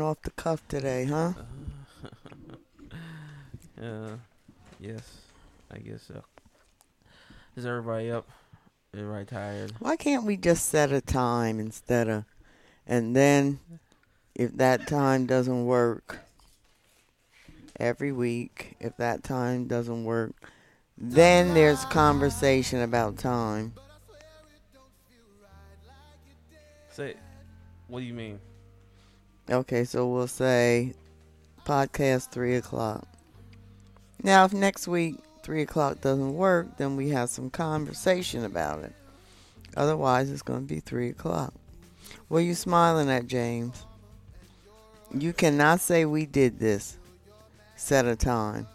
off the cuff today, huh? Uh, yes, I guess so. Is everybody up? Everybody tired? Why can't we just set a time instead of, and then if that time doesn't work every week, if that time doesn't work, then there's conversation about time. Say, what do you mean? Okay, so we'll say podcast three o'clock. Now, if next week three o'clock doesn't work, then we have some conversation about it. Otherwise, it's going to be three o'clock. What are you smiling at, James? You cannot say we did this. Set a time.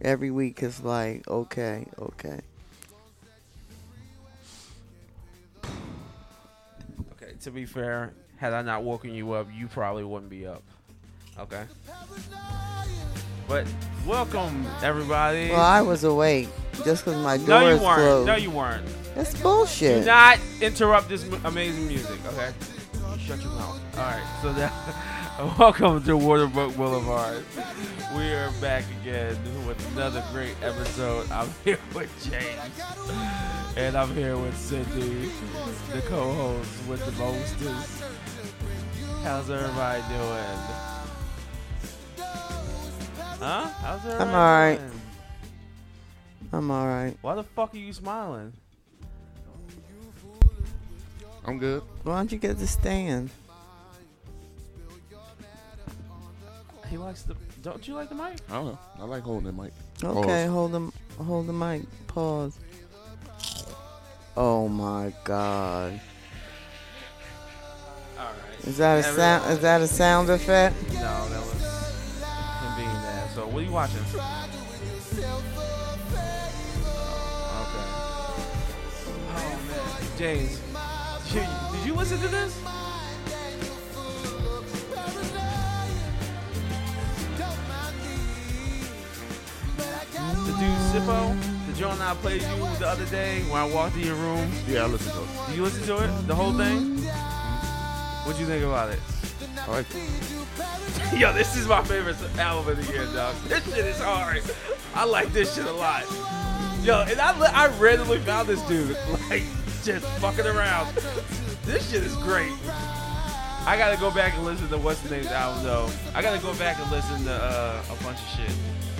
Every week is like, okay, okay. Okay, to be fair, had I not woken you up, you probably wouldn't be up. Okay. But welcome everybody. Well, I was awake just because my door no, you is weren't. closed. No, you weren't. That's bullshit. Do not interrupt this m- amazing music. Okay. Shut your mouth. All right. So that. Welcome to Waterbuck Boulevard. We are back again with another great episode. I'm here with James, and I'm here with Cindy, the co-host with the mostest. How's everybody doing? Huh? How's everybody I'm alright. I'm all right. Why the fuck are you smiling? I'm good. Why don't you get the stand? He likes the. Don't you like the mic? I don't know. I like holding it, Mike. Okay, Pause. hold the hold the mic. Pause. Oh my God! All right. Is that a sound? Is that a sound effect? No, that was him being there. So, what are you watching? Okay. Oh man, James, you- did you listen to this? The dude Sippo, the joint I played you the other day when I walked in your room. Yeah, I listened to it. Did you listen to it? The whole thing? What'd you think about it? I like it. Yo, this is my favorite album of the year, dog. This shit is hard. I like this shit a lot. Yo, and I, I randomly found this dude, like, just fucking around. This shit is great. I gotta go back and listen to what's the name's album, though. I gotta go back and listen to uh, a bunch of shit,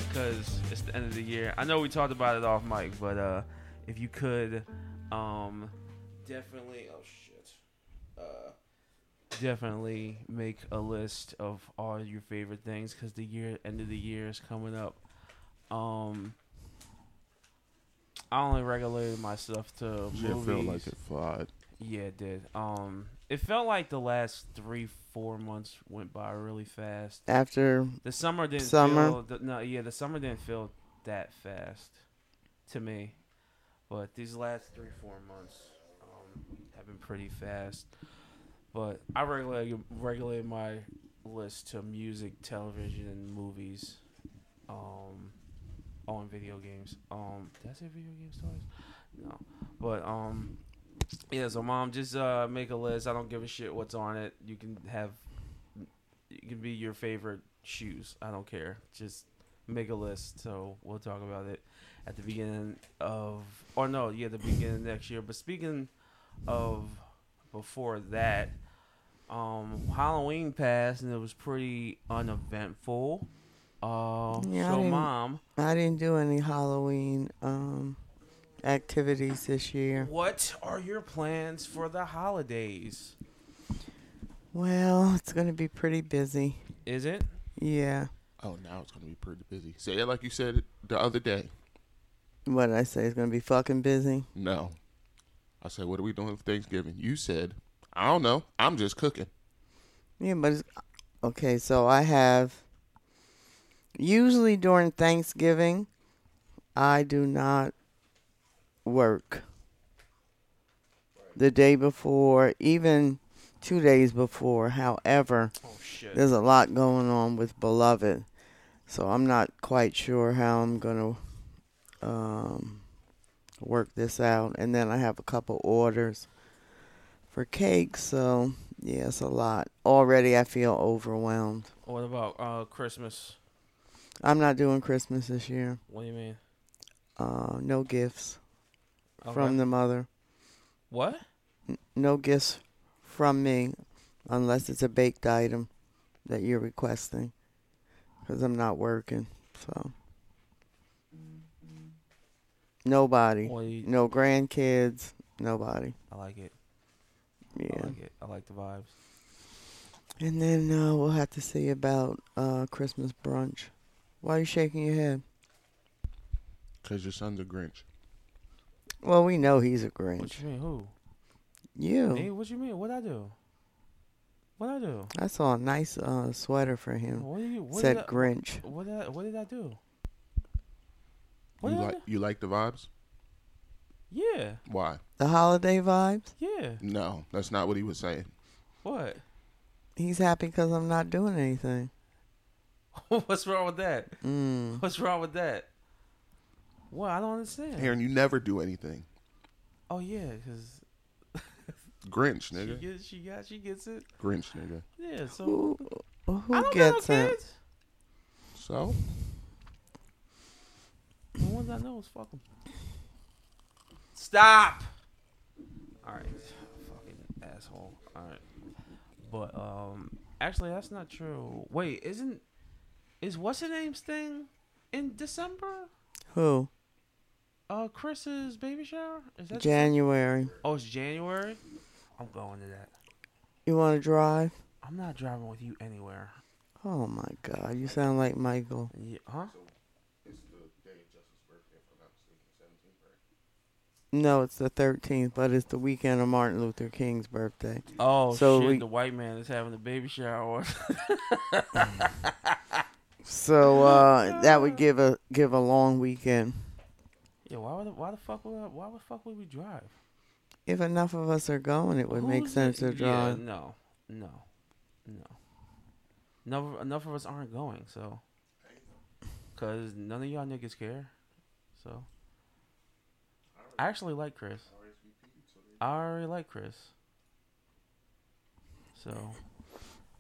because it's the end of the year. I know we talked about it off mic, but uh, if you could, um, definitely, oh shit. Definitely make a list of all your favorite things because the year end of the year is coming up. Um, I only regulated my stuff to Shit movies. felt like it flied. Yeah, it did. Um, it felt like the last three, four months went by really fast. After The summer didn't Summer? feel. The, no, yeah, the summer didn't feel that fast to me, but these last three, four months um, have been pretty fast. But I regulate regulate my list to music, television, and movies. Um, on video games. Um, did I say video games twice? No, but um, yeah. So mom, just uh, make a list. I don't give a shit what's on it. You can have it can be your favorite shoes. I don't care. Just make a list. So we'll talk about it at the beginning of, or no, yeah, the beginning of next year. But speaking of before that, um, Halloween passed and it was pretty uneventful. Uh, Yeah, so didn't- mom, I didn't do any Halloween um activities this year. what are your plans for the holidays? Well, it's gonna be pretty busy. Is it? Yeah. Oh, now it's gonna be pretty busy. Say it like you said it the other day. What did I say? It's gonna be fucking busy. No. I said, what are we doing for Thanksgiving? You said, I don't know. I'm just cooking. Yeah, but it's, okay. So I have usually during Thanksgiving, I do not work. The day before, even two days before. However, Oh shit. there's a lot going on with Beloved, so I'm not quite sure how I'm gonna um, work this out. And then I have a couple orders for cakes, so Yeah, it's a lot. Already I feel overwhelmed. What about uh Christmas? I'm not doing Christmas this year. What do you mean? Uh, no gifts Okay. from the mother. what? N- No gifts from me unless it's a baked item that you're requesting. Because I'm not working. So. Nobody. You, No grandkids. Nobody. I like it. Yeah. I like it. I like the vibes. And then uh, we'll have to see about uh, Christmas brunch. Why are you shaking your head? Because your son's a Grinch. Well, we know he's a Grinch. What Grinch. you mean? Who? You. Me? What you mean? What I do? What I do? I saw a nice uh, sweater for him. What did you? What Said did I, Grinch. What did I, What did I do? What You did I like you like the vibes? Do? Yeah. Why? The holiday vibes. Yeah. No, that's not what he was saying. What? He's happy because I'm not doing anything. What's wrong with that? Mm. What's wrong with that? What? I don't understand. Aaron, you never do anything. Oh yeah, because Grinch, she nigga. gets, she got, she gets it. Grinch, nigga. Yeah. So Who, I who don't gets got no it? kids. So The ones I know is fuck 'em. Stop. All right, fucking asshole. All right, but um, actually that's not true. Wait, isn't is what's her name's thing in December? Who? Uh, Chris's baby shower is that? January. oh, it's January. I'm going to that. You want to drive? I'm not driving with you anywhere. Oh my God! You sound like Michael. Yeah, huh? No, it's the 13th, but it's the weekend of Martin Luther King's birthday. Oh So shit! we- the white man is having a baby shower. So uh, that would give a give a long weekend. yeah, why would why the fuck would why the fuck would we drive? If enough of us are going, it would make sense it? to Yeah, drive. no, no, no. Enough, enough of us aren't going, so. Cause none of y'all niggas care, so. I actually like Chris. I already like Chris. So.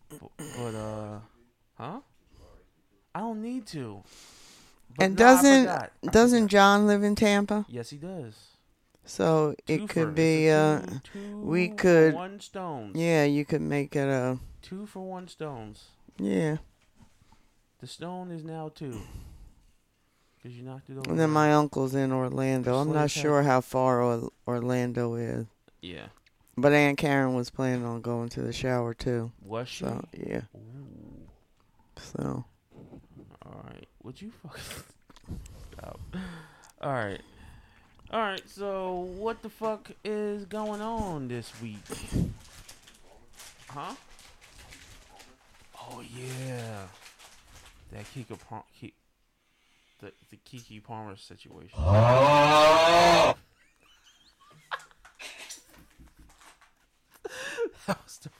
But, but uh, huh? I don't need to. But And no, doesn't-. I Doesn't forgot. John live in Tampa? Yes, he does. So it Twofer. could be uh, two- two we could- one stone. yeah, you could make it a Two for one stones. yeah. The stone is now two. Cause you knocked it over. And then my uncle's in Orlando. I'm not sure how far or- Orlando is, Yeah. but Aunt Karen was planning on going to the shower too. Was she? So yeah, Ooh. so All right. Would you fucking stop? All right. All right. So what the fuck is going on this week? Huh? Oh yeah. That Keke Palmer, Ki- the the Keke Palmer situation. that was the,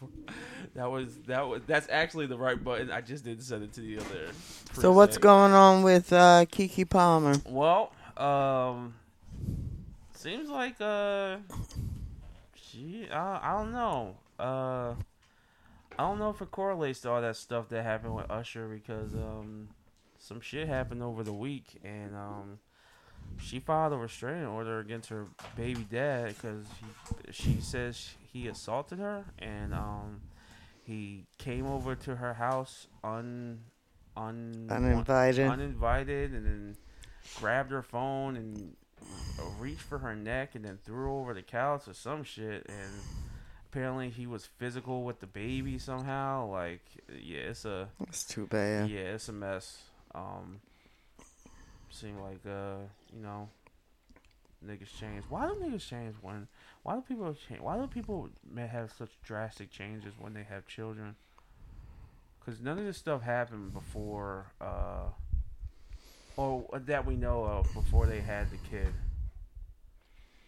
that was that was that's actually the right button. I just didn't send it to the other. so what's preset. going on with uh, Keke Palmer? Well, um, seems like uh, she uh, I don't know. Uh, I don't know if it correlates to all that stuff that happened with Usher because um, some shit happened over the week and um, she filed a restraining order against her baby dad because she says he assaulted her and um, he came over to her house un un Uninvited. uninvited and then grabbed her phone and reached for her neck and then threw her over the couch or some shit and apparently he was physical with the baby somehow like yeah it's a It's too bad. yeah it's a mess um seem like uh you know niggas change. Why do niggas change when why do people change why do people may have such drastic changes when they have children? Because none of this stuff happened before uh or that we know of before they had the kid.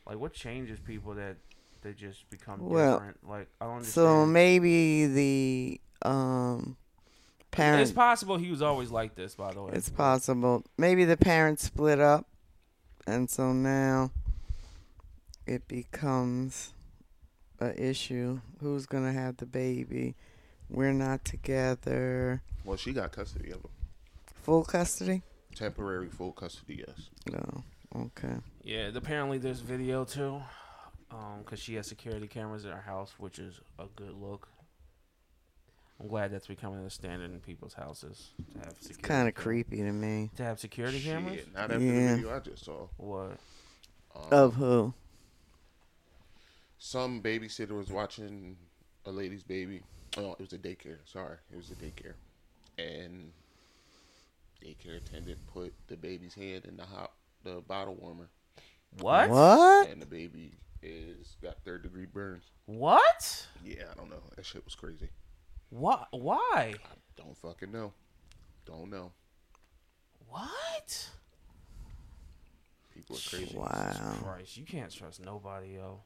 Like what changes people that they just become Well, different? Like i don't understand. So maybe the um parent. it's possible he was always like this by the way It's possible. Maybe the parents split up, and so now it becomes a issue. Who's gonna have the baby? We're not together. Well, she got custody of him. Full custody? Temporary full custody, yes. No. Okay. Yeah, apparently there's video too, um, because she has security cameras at her house, which is a good look. I'm glad that's becoming a standard in people's houses to have security. It's Kind of creepy to me. To have security cameras. Shit, not after Yeah. the video I just saw. What? Um, Of who? some babysitter was watching a lady's baby. Oh, it was a daycare. Sorry, it was a daycare, and daycare attendant put the baby's hand in the hot the bottle warmer, What? What? and the baby is got third degree burns. What? Yeah, I don't know. That shit was crazy. What? Why? I don't fucking know. Don't know. What? People are crazy. Wow. Christ, you can't trust nobody, yo.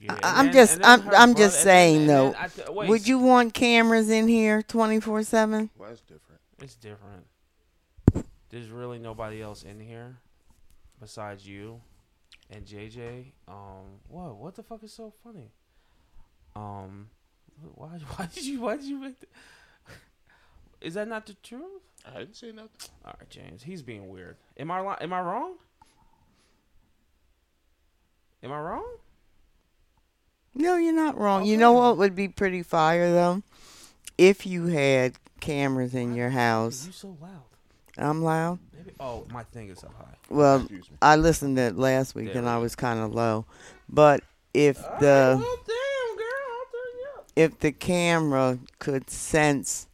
Yeah, I- and I'm then- just- I'm- I'm brother- just and then- saying, and though, th- wait, Would you want cameras in here 24 7? Well, that's different. It's different. There's really nobody else in here besides you and JJ. Um, what? What the fuck is so funny? Um, why? Why did you? Why did you make? The, is that not the truth? I didn't say nothing. All right, James. He's being weird. Am I? li- Am I wrong? Am I wrong? No, you're not wrong. You know what would be pretty fire, though? If you had cameras in your house. You so loud. I'm loud. Maybe. Oh, my thing is up high. Well, Excuse me. I listened to it last week There and we I was kind of low. But if All right, the well, damn, girl, I'll turn you up. If the camera could sense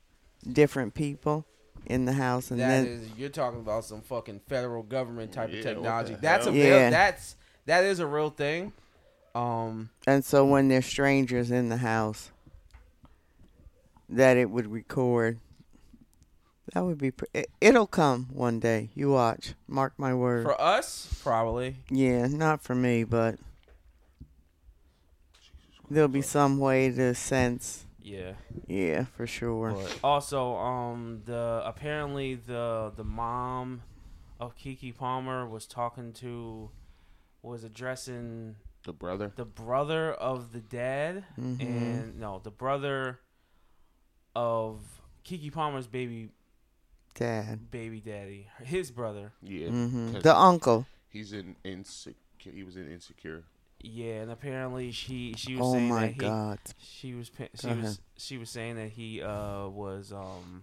different people in the house and That then is, you're talking about some fucking federal government type Yeah, of technology. That's a hell? real. Yeah. That's that is a real thing. Um, and so when there's strangers in the house that it would record that would be pre- it, it'll come one day you watch mark my word for us, probably. yeah not for me but there'll be some way to sense Yeah. yeah for sure But also, um, the apparently the the mom of Keke Palmer was talking to, was addressing The brother. the brother of the dad, Mhm. and no, the brother of Keke Palmer's baby dad baby daddy, his brother. Yeah. hmm 'cause the uncle He's in insecure. He was in insecure. Yeah, and apparently she she was oh saying my that he, god she was pa- she Go was ahead. she was saying that he uh was um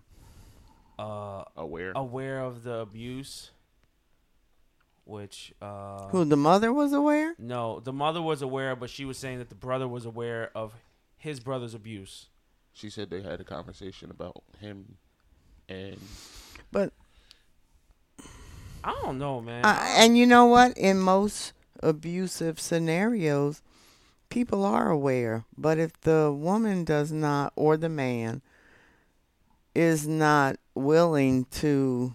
uh Aware. aware of the abuse, which uh who the mother was aware no the mother was aware, but she was saying that the brother was aware of his brother's abuse. She said they had a conversation about him and but I don't know, man. Uh, and you know what? In most abusive scenarios, people are aware. But if the woman does not, or the man, is not willing to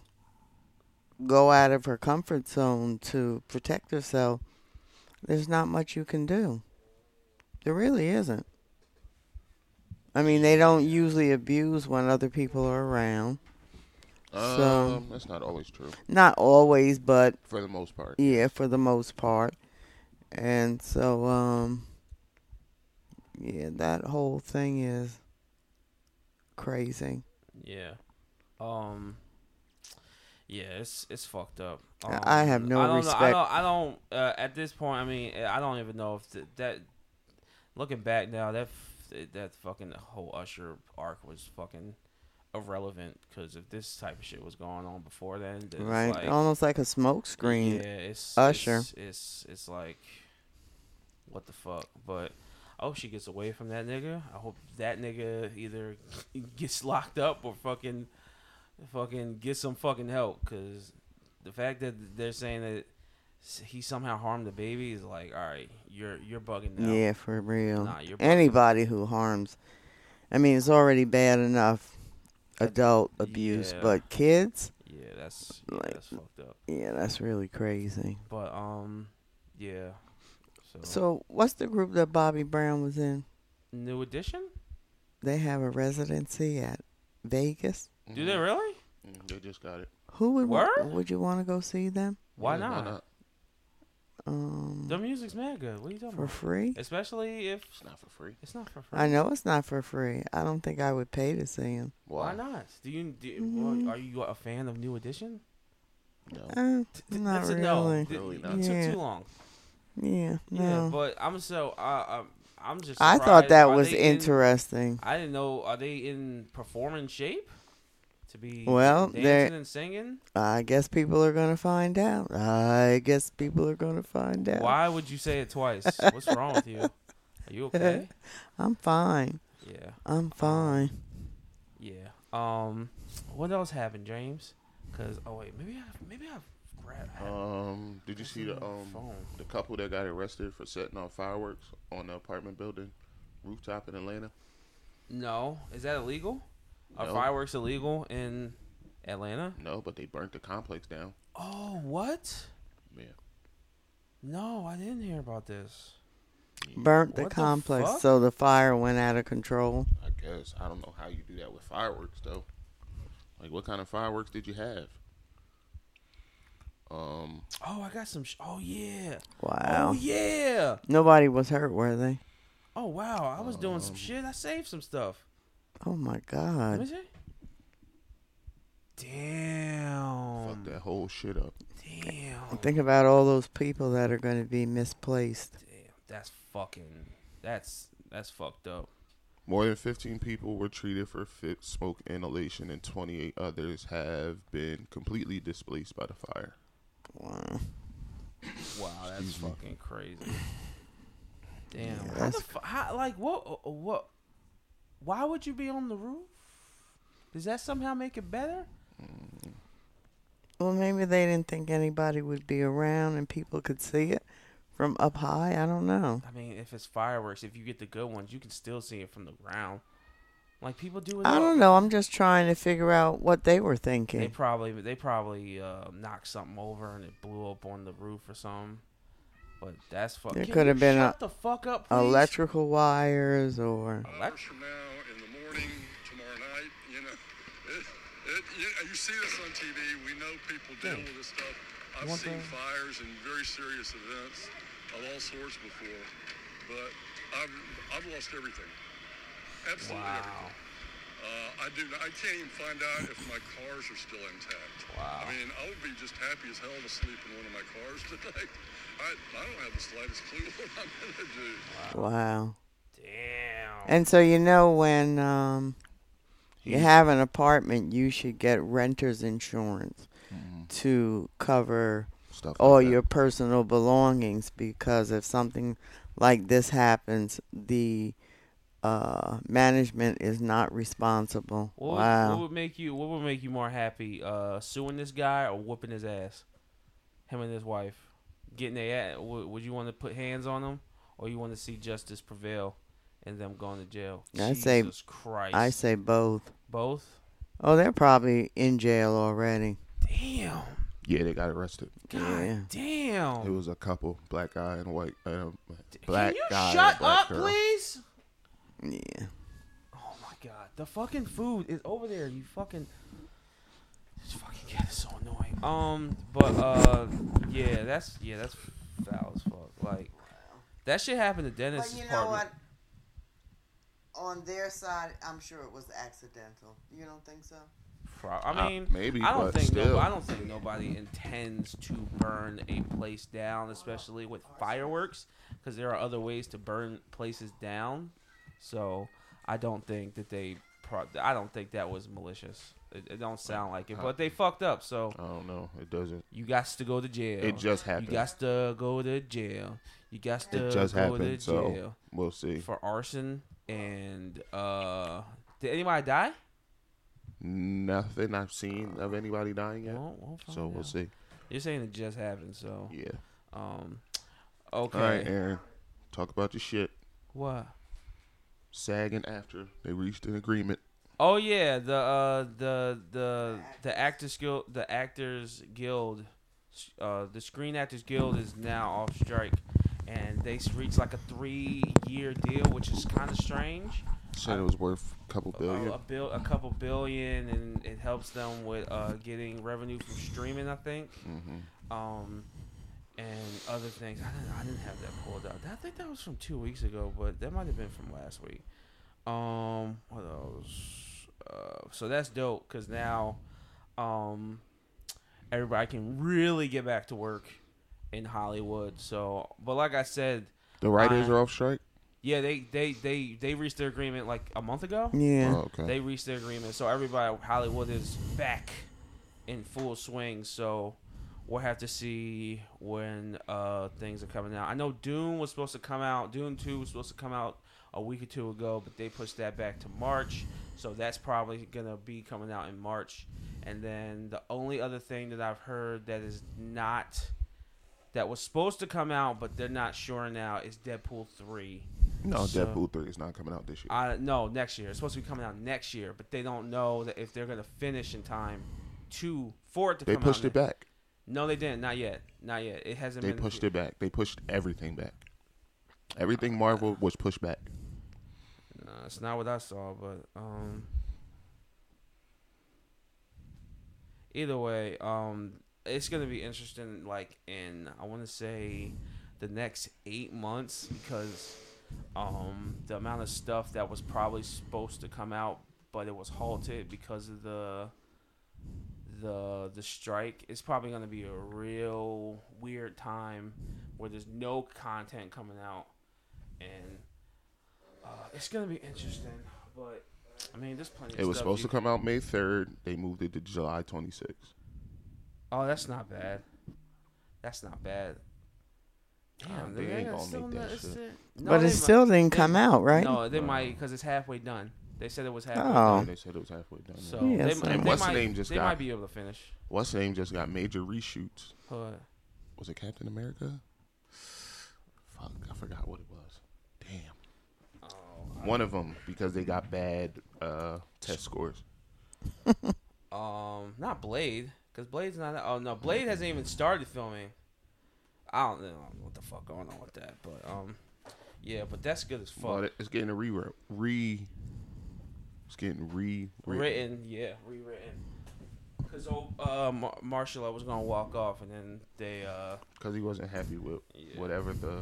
go out of her comfort zone to protect herself, there's not much you can do. There really isn't. I mean, they don't usually abuse when other people are around. Um, So- that's not always true Not always, but for the most part. Yeah, for the most part. And so, um, yeah, that whole thing is crazy. yeah. Um. Yeah, it's it's fucked up. I- I have Um, no I don't Know, I don't. I don't. Uh, at this point, I mean, I don't even know if th- that. Looking back now, that f- that fucking whole Usher arc was fucking irrelevant because if this type of shit was going on before then, then right? It's like, Almost like a smoke screen. Yeah, it's Usher. It's, it's it's like what the fuck. But I hope she gets away from that nigga. I hope that nigga either gets locked up or fucking fucking get some fucking help. Cause the fact that they're saying that he somehow harmed the baby is like, all right, you're you're bugging now. Yeah, for real. Nah. Anybody who harms. I mean, it's already bad enough adult Yeah. abuse, but kids, Yeah, that's yeah, Like- that's fucked up. yeah, that's really crazy. But um, yeah. So, So, what's the group that Bobby Brown was in? new edition? They have a residency at Vegas. Do they really? Mhm, They just got it. Who would wa- Word? would you want to go see them? Why Yeah, not? Um, The music's mad good. What are you talking for about? free? Especially if It's not for free. it's not for free. I know it's not for free. I don't think I would pay to see him. Why not? Do you? Do, well, are you a fan of New Edition? No. Uh, Th- not that's a really. no. Really It not. took Yeah. too long. Yeah, Yeah, no. but I'm so uh, I'm, I'm just. I thought surprised. that Are was they in- interesting. I didn't know. Are they in performance shape to be Well, dancing they're- and singing? I guess people are gonna find out. I guess people are gonna find out. Why would you say it twice? What's wrong with you? Are you okay? I'm fine. Yeah, I'm fine. yeah. Um, what else happened, James? Cause oh wait, maybe I maybe I grabbed. Um, did you see the um phone? the couple that got arrested for setting off fireworks on the apartment building rooftop in Atlanta? No, is that illegal? Are No. fireworks illegal in Atlanta? No, but they burnt the complex down. Oh, what? Yeah. No, I didn't hear about this. Burnt the What complex, fuck? so the fire went out of control. I guess I don't know how you do that with fireworks though. Like, what kind of fireworks did you have? Um, Oh, I got some. Sh- oh yeah. Wow. Oh yeah. Nobody was hurt, were they? Oh wow, I was doing some Um, shit. I saved some stuff. Oh my Let me God. Damn. fuck that whole shit up. Damn. Think about all those people that are going to be misplaced. Damn. That's fucking. That's that's fucked up. More than 15 people were treated for fit smoke inhalation, and 28 others have been completely displaced by the fire. Wow. Wow, that's Excuse me. fucking crazy. Damn. Yeah, how the that's- fu- how, like what what why would you be on the roof? Does that somehow make it better? Well, maybe they didn't think anybody would be around and people could see it from up high. I don't know. I mean, if it's fireworks, if you get the good ones, you can still see it from the ground. Like people do it. I don't know. I'm just trying to figure out what they were thinking. They thinking. probably they probably uh, knocked something over and it blew up on the roof or something. But that's fuck. There could have been shut a- the fuck up, please? Electrical wires or. Elec- morning, tomorrow night, you know, it, it, you, you see this on TV. We know people deal Yeah. with this stuff. I've seen the- fires and very serious events of all sorts before, but I've I've lost everything. Absolutely everything. Uh, I do. Not, I can't even find out if my cars are still intact. Wow. I mean, I would be just happy as hell to sleep in one of my cars today. I, I don't have the slightest clue what I'm gonna do. Wow. Damn. And so you know when um, you have an apartment, you should get renter's insurance to cover Stuff all like your personal belongings because if something like this happens, the uh, management is not responsible. What would, wow. what would make you What would make you more happy? Uh, suing this guy or whooping his ass? Him and his wife getting their ass. Would, would you want to put hands on them, or you want to see justice prevail and them going to jail? I say- Christ. I say both. both. Oh, they're probably in jail already. Damn. Yeah, they got arrested. God Yeah. damn. It was a couple, black guy and white, uh, Can black you guy. shut black up, girl. please? Yeah. Oh my god, the fucking food is over there. You fucking, this fucking cat is so annoying. Um, but uh, yeah, that's yeah, that's foul as fuck. Like that shit happened to Dennis' But you know apartment. what? On their side, I'm sure it was accidental. You don't think so? Uh, I mean, maybe, I don't think still. no, I don't think nobody intends to burn a place down, especially with fireworks, because there are other ways to burn places down. So I don't think that they. Pro- I don't think that was malicious. It, it don't sound like it, but they fucked up. So I don't know. It doesn't. you got to go to jail. It just happened. You got to go to jail. You got to It just go happened. to So jail we'll see. for arson and uh. Did anybody die? Nothing I've seen of anybody dying yet. Well, so we'll out. see. You're saying it just happened, so Yeah. um, okay. All right, Aaron. Talk about your shit. What? SAG-AFTRA they reached an agreement. Oh yeah, the uh the the the actors guild the actors guild uh the Screen Actors Guild is now off strike and they reached like a 3 year deal which is kind of strange. Said it was worth a couple billion. A, a bill a couple billion and it helps them with uh getting revenue from streaming, I think. hmm Um and other things. I didn't, I didn't have that pulled up. I think that was from two weeks ago, but that might have been from last week. Um, what else? Uh, so that's dope because now, um, everybody can really get back to work in Hollywood. So, but like I said, The writers I- are off strike. yeah, they they they they reached their agreement like a month ago. Yeah. Oh, okay. They reached their agreement, so everybody Hollywood is back in full swing. So we'll have to see when uh, things are coming out. I know Dune was supposed to come out. Dune Two was supposed to come out a week or two ago, but they pushed that back to March. So that's probably gonna be coming out in March. And then the only other thing that I've heard that is not that was supposed to come out, but they're not sure now, is Deadpool three. no, so- Deadpool three is not coming out this year. Uh, no, next year. It's supposed to be coming out next year, but they don't know that if they're gonna finish in time to for it to they pushed it back. No, they didn't. Not yet. Not yet. It hasn't They been. pushed it back. They pushed everything back. Everything Marvel was pushed back. No, it's not what I saw, but um. Either way, um, it's gonna be interesting. Like in, I want to say, the next eight months because, um, the amount of stuff that was probably supposed to come out, but it was halted because of the, the the strike. It's probably gonna be a real weird time where there's no content coming out, and uh, it's gonna be interesting, but I mean, there's plenty. It was supposed to come out May third. They moved it to July twenty sixth. Oh, that's not bad. That's not bad. Damn, they they ain't gonna make that not- shit. no, but they it might- still didn't they- come out, right? No, they No. might because it's halfway done. They said it was halfway Oh. done. They said it was halfway done. So Yeah, they, so- they, And they what's the might, name just they got- might be able to finish. What's name just got major reshoots. But Was it Captain America? Fuck, I forgot what it was. Damn. oh, One of them because they got bad uh, test scores. um, not Blade because Blade's not. Oh no, Blade hasn't even started filming. I don't know what the fuck going on with that, but um, yeah, but that's good as fuck. But it's getting a re re. It's getting re written, yeah, rewritten. Because uh, Mar- Marshall was gonna walk off, and then they uh, because he wasn't happy with Yeah. whatever the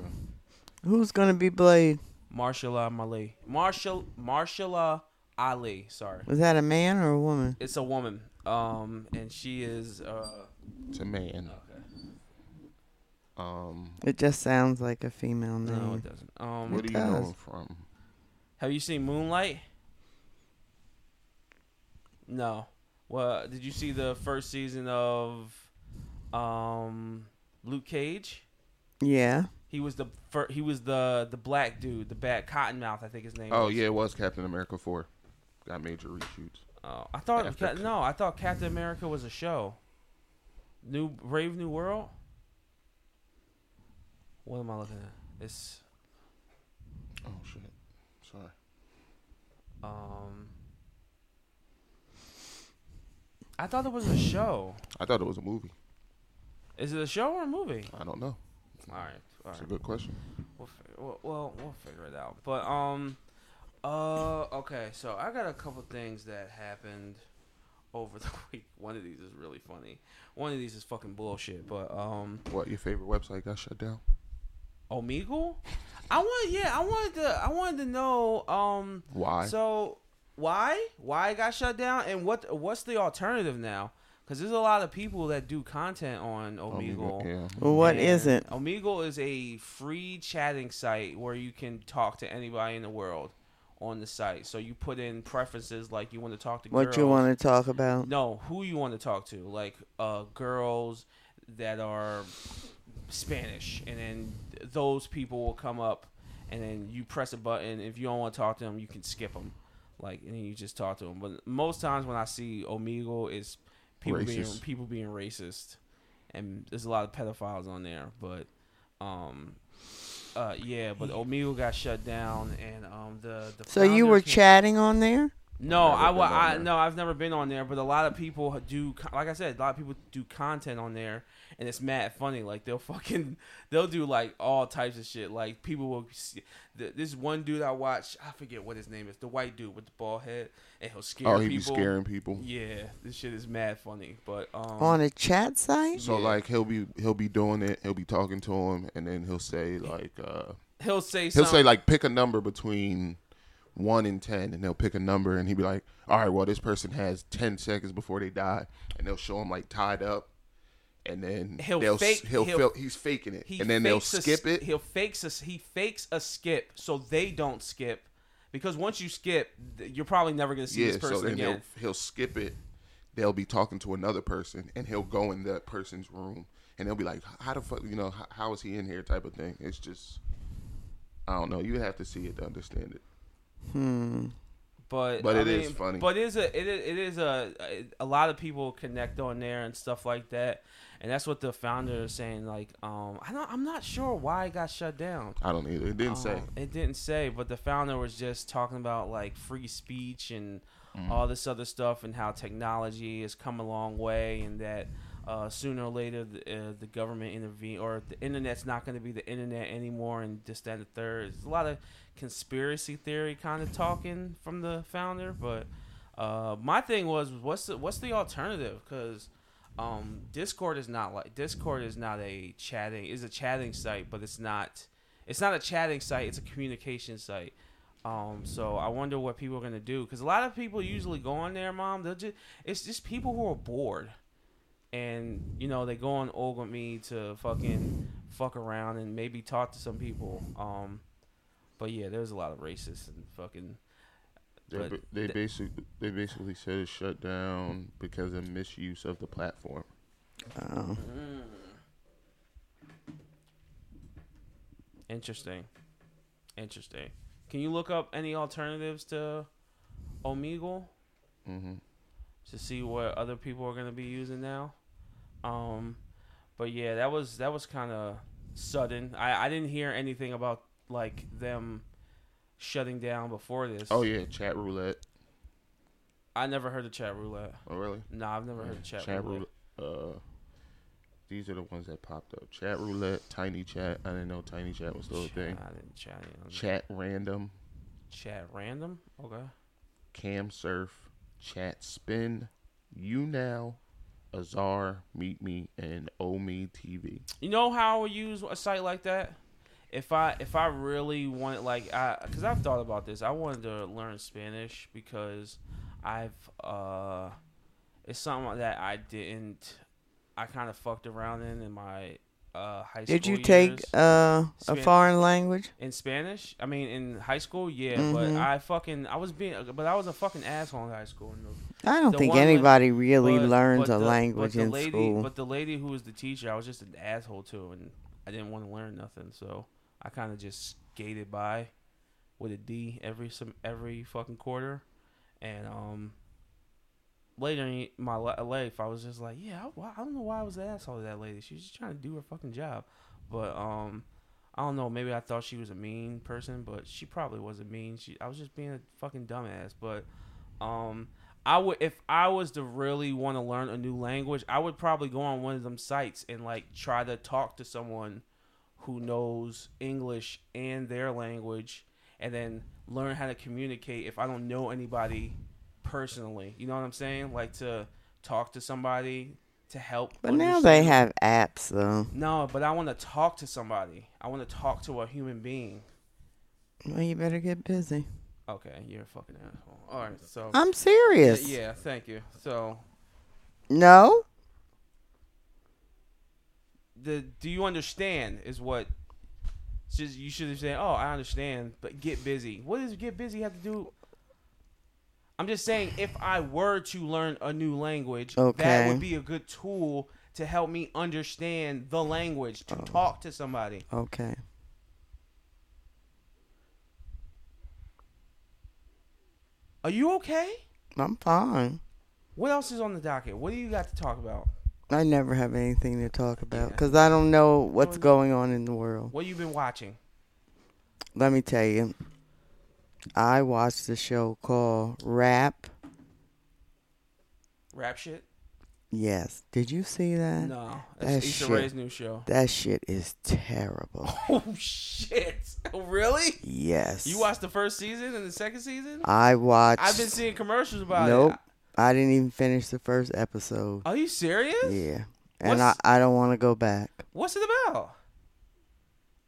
Who's gonna be Blade? Mahershala Ali, Marshall Mahershala Ali. Sorry, Was that a man or a woman? it's a woman. Um, and she is uh. to man. Okay. Um, It just sounds like a female name. No, it doesn't. Um, what do you does. know him from? have you seen Moonlight? No. Well, did you see the first season of um Luke Cage? yeah. He was the fir- he was the the black dude, the bad Cottonmouth, I think his name. Oh was. yeah, it was Captain America four. Got major reshoots. Oh, I thought After Ca- Ca- no, I thought Captain America was a show. New Brave New World. What am I looking at? It's Oh shit. Sorry. um. I thought it was a show. I thought it was a movie. Is it a show or a movie? I don't know. All right, all It's right. a good question. We'll, we'll, we'll figure it out. But um, uh, okay. So I got a couple things that happened over the week. One of these is really funny. One of these is fucking bullshit. But um, What your favorite website got shut down? Omegle. I want, yeah, I wanted to, I wanted to know um. Why? So why why it got shut down and what what's the alternative now? Because there's a lot of people that do content on Omegle. Yeah. Well, what And is it? Omegle is a free chatting site where you can talk to anybody in the world on the site. So you put in preferences like you want to talk to What girls. you want to talk about? No, who you want to talk to, like uh, girls that are Spanish, and then those people will come up, and then you press a button. If you don't want to talk to them, you can skip them, like, and then you just talk to them. But most times when I see Omegle, is people being people being racist, and there's a lot of pedophiles on there. But, um, uh, yeah, but Omegle got shut down, and um, the the So you were came- chatting on there? No, Never I, been I no, I've never been on there, but a lot of people do. Like I said, a lot of people do content on there, and it's mad funny. Like they'll fucking they'll do like all types of shit. Like people will. See, this one dude I watched, I forget what his name is, the white dude with the bald head, and he'll scare Oh, he people. be scaring people. Yeah, this shit is mad funny. But um, On a chat site? So Yeah. like he'll be he'll be doing it. He'll be talking to him, and then he'll say like uh, he'll say he'll something. say like pick a number between one in ten, and they'll pick a number, and he'd be like, all right, well this person has ten seconds before they die, and they'll show him like tied up, and then He'll they'll fake- he'll, he'll- feel, he's faking it, he and then they'll fakes a skip it. He'll fakes a he fakes a skip so they don't skip because once you skip, you're probably never gonna see Yeah, this so person then again. he'll he'll skip it. They'll be talking to another person, and he'll go in that person's room, and they'll be like, "How the fuck, you know, how, how is he in here?" Type of thing. It's just, I don't know. You have to see it to understand it. Hmm. but But I it is mean, funny. But it is a it is, it is a a lot of people connect on there and stuff like that, and that's what the founder is saying. Like, um, I don't, I'm not sure why it got shut down. I don't either. It didn't say. Um, It didn't say, but the founder was just talking about like free speech and Mm-hmm. all this other stuff, and how technology has come a long way, and that uh, sooner or later the, uh, the government intervene, or the internet's not going to be the internet anymore, and just that, and the third. There's a lot of conspiracy theory kind of talking from the founder, but uh, my thing was, what's the what's the alternative? Because um, Discord is not like Discord is not a chatting is a chatting site, but it's not it's not a chatting site. It's a communication site. Um, so I wonder what people are gonna do because a lot of people usually go on there, mom. They'll just it's just people who are bored, and you know they go on Omegle to fucking fuck around and maybe talk to some people. Um, but yeah, there's a lot of racists and fucking. They, ba- they th- basically they basically said it's shut down because of misuse of the platform. Oh. Interesting. Interesting. Can you look up any alternatives to Omegle hmm to see what other people are going to be using now? Um, but yeah, that was that was kind of sudden. I I didn't hear anything about like them shutting down before this. Oh yeah, chat roulette. I never heard of chat roulette. Oh really? No, I've never heard of chat, roulette. roulette. Uh, these are the ones that popped up. Chat roulette, tiny chat. I didn't know tiny chat was still a thing. I didn't chat. I didn't- Chat random, Chat random. Okay. cam surf, chat spin, you now, Azar, meet me, and oh me TV. You know how I would use a site like that? If I if I really wanted like I because I've thought about this. I wanted to learn Spanish because I've uh it's something that I didn't I kind of fucked around in in my uh high school. Did you take years. uh, a foreign language? in Spanish? I mean in high school, yeah, Mhm. but I fucking I was being but I was a fucking asshole in high school. And the- I don't The think anybody really but- learns but a the- language but the in lady, school. But the lady who was the teacher, I was just an asshole to, and I didn't want to learn nothing. So I kind of just skated by with a D every some every fucking quarter, and um. Later in my life, I was just like, yeah, I, I don't know why I was an asshole to that lady. She was just trying to do her fucking job, but um, I don't know. Maybe I thought she was a mean person, but she probably wasn't mean. She, I was just being a fucking dumbass. But um, I would if I was to really want to learn a new language, I would probably go on one of them sites and like try to talk to someone who knows English and their language and then learn how to communicate if I don't know anybody personally. You know what I'm saying? Like to talk to somebody to help. but now they have apps though. No, but I want to talk to somebody. I want to talk to a human being. Well, you better get busy. Okay, you're a fucking asshole. All right, so I'm serious. yeah, thank you. So No. the do you understand is what just you should have said oh i understand but get busy what does get busy have to do i'm just saying if i were to learn a new language that would be a good tool to help me understand the language to Oh. talk to somebody Okay. Are you okay I'm fine. what else is on the docket what do you got to talk about I never have anything to talk about because I don't know what's going on in the world. what you been watching Let me tell you. I watched the show called Rap. Rap shit? Yes. Did you see that? No. that That's Issa shit. Rae's new show. That shit is terrible. Oh shit! Oh, really? yes. You watched the first season and the second season? I watched. I've been seeing commercials about Nope. it. Nope. I didn't even finish the first episode. Are you serious? Yeah. And I, What's- I don't want to go back. What's it about?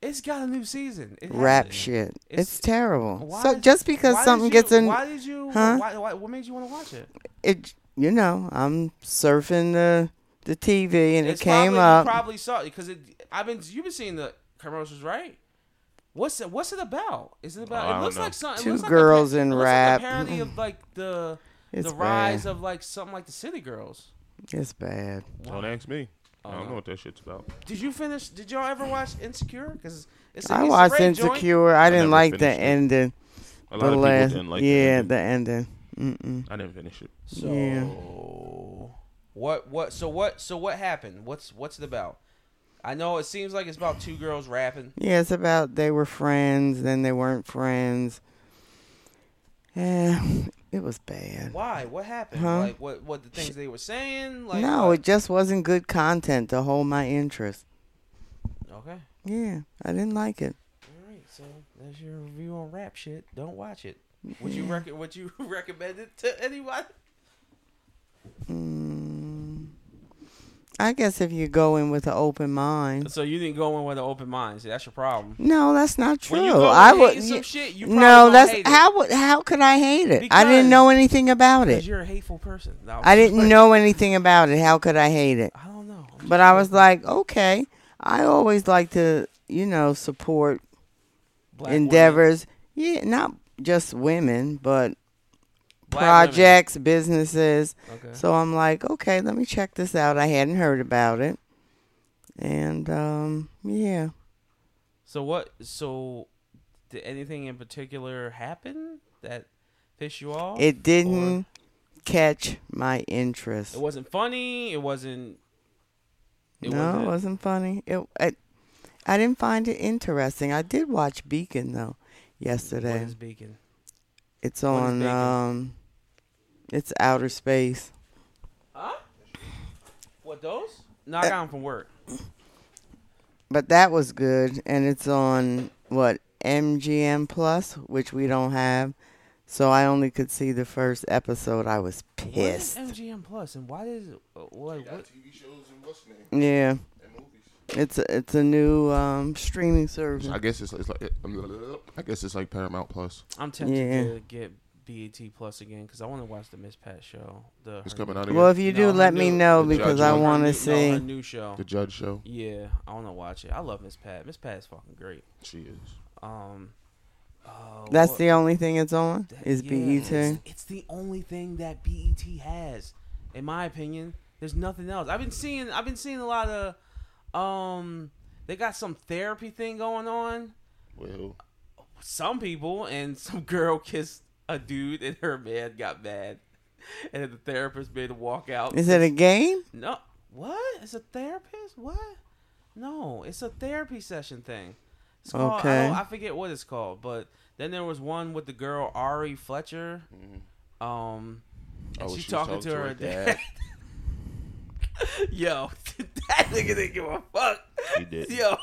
It's got a new season. It Rap it. shit. It's- It's, terrible. Why So did- just because something you- gets in Why did you? Huh? Why, why, what made you want to watch it? it, you know, I'm surfing the the TV and It's it came probably, up. You probably saw it because it. I've been. You've been seeing the commercials, right? What's it? What's it about? Is it oh, about? Oh, it looks know. like something. Two it like girls a, in it looks rap. Like a parody of like the It's the rise bad. of like something like the City Girls. It's bad. Don't ask me. I Oh, don't no. know what that shit's about. Did you finish? Did y'all ever watch Insecure? Because it's a I watched Rae joint. Insecure. I didn't never like the it. ending. A lot The of people last, didn't like yeah, that. the ending. Mm-mm. I didn't finish it. So Yeah. what? What? So what? So what happened? What's What's it about? I know it seems like it's about two girls rapping. Yeah, it's about they were friends, then they weren't friends. Yeah, it was bad. Why? What happened? Huh? Like what? What the things they were saying? Like no, what? it just wasn't good content to hold my interest. Okay. Yeah, I didn't like it. All right. So that's your review on rap shit. Don't watch it. Would you rec- Would you recommend it to anyone? Mm, I guess if you go in with an open mind. So you didn't go in with an open mind. See, that's your problem. No, that's not true. When you go I would. some shit, you no, that's hate it. how would how could I hate it? I didn't know anything about Because it. you're a hateful person. No, I didn't know anything about it. How could I hate it? I don't know. I'm But I was like, okay. I always like to, you know, support Black women. endeavors. Yeah, not just women, but Black women. projects, businesses. Okay. So I'm like, okay, let me check this out. I hadn't heard about it. And um yeah. So what? So did anything in particular happen that pissed you off? It didn't catch my interest. It wasn't funny. It wasn't. It no, wasn't, it wasn't funny. It, it I didn't find it interesting. I did watch Beacon though What yesterday. is Beacon? It's on Beacon? um it's outer space. Huh? What those? No, I got them from work. But that was good and it's on what MGM Plus, which we don't have. So I only could see the first episode. I was pissed. What is MGM Plus and why does uh, what, what? TV shows and what's name Yeah. And movies. It's a, it's a new um streaming service. I guess it's, it's like I guess it's like Paramount Plus. I'm tempted Yeah. to get BET Plus again because I want to watch the Miss Pat show. The It's coming out again. Well, if you No, do, her let me know because I want new- to no, see. her new show. the Judge Show. Yeah, I want to watch it. I love Miss Pat. Miss Pat is fucking great. She is. Um, uh, That's what- the only thing it's on. that- Is E yeah, BET? It's, it's the only thing that BET has, in my opinion. There's nothing else. I've been seeing. I've been seeing a lot of. Um, they got some therapy thing going on. Well, Some people and some girl kissed a dude and her man got mad, and then the therapist made him walk out. Is it a game? No, what? It's a therapist? What? No, it's a therapy session thing. It's called, I, Okay. don't, I forget what it's called, but then there was one with the girl Ari Fletcher. Um, and Oh, she's she talking, talking to to her her dad. dad. Yo, that nigga didn't give a fuck. He did. Yo,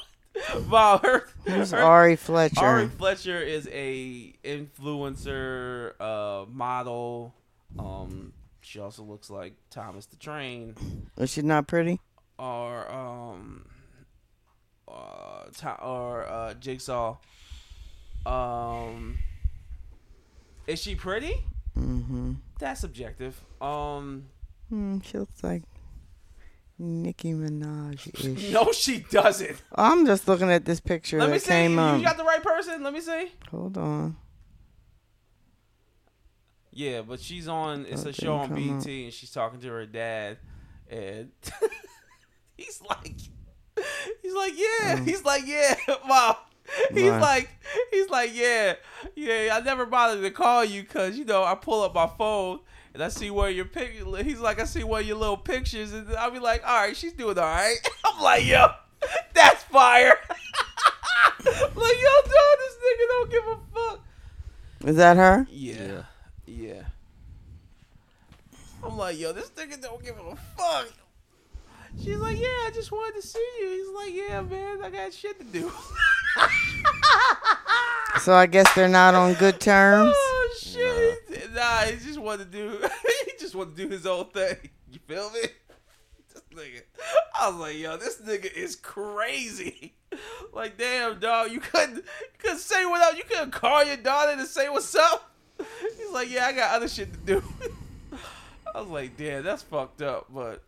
wow, her, Who's her- Ari Fletcher? Ari Fletcher is a influencer, uh, model. Um, she also looks like Thomas the Train, Is she not pretty? or um, uh, to, or uh, Jigsaw. Um, is she pretty? Mm-hmm. That's subjective. Um, Mm, she looks like Nicki Minaj-ish. no, she doesn't. I'm just looking at this picture Let me that see. came You up. got the right person. Let me see. Hold on. Yeah, but she's on. It's a Okay, show on come BET, up. and she's talking to her dad, and he's like, he's like, yeah, Mm. he's like, yeah, mom. He's Right. like, he's like, yeah, yeah. I never bothered to call you because you know I pull up my phone and I see where your pic. He's like, I see one of your little pictures, and I'll be like, all right, she's doing all right. I'm like, yo, that's fire. like, yo, dog, this nigga don't give a fuck. Is that her? Yeah. Yeah. I'm like, yo, this nigga don't give a fuck. She's like, yeah, I just wanted to see you. He's like, yeah, man, I got shit to do. So I guess they're not on good terms. Oh, shit! Nah, he just wanted to do. he just wanted to do his own thing. You feel me? This nigga. I was like, yo, this nigga is crazy. Like, damn, dog, you couldn't, you couldn't say what up. You couldn't call your daughter to say what's up. He's like, yeah, I got other shit to do. I was like, damn, that's fucked up. But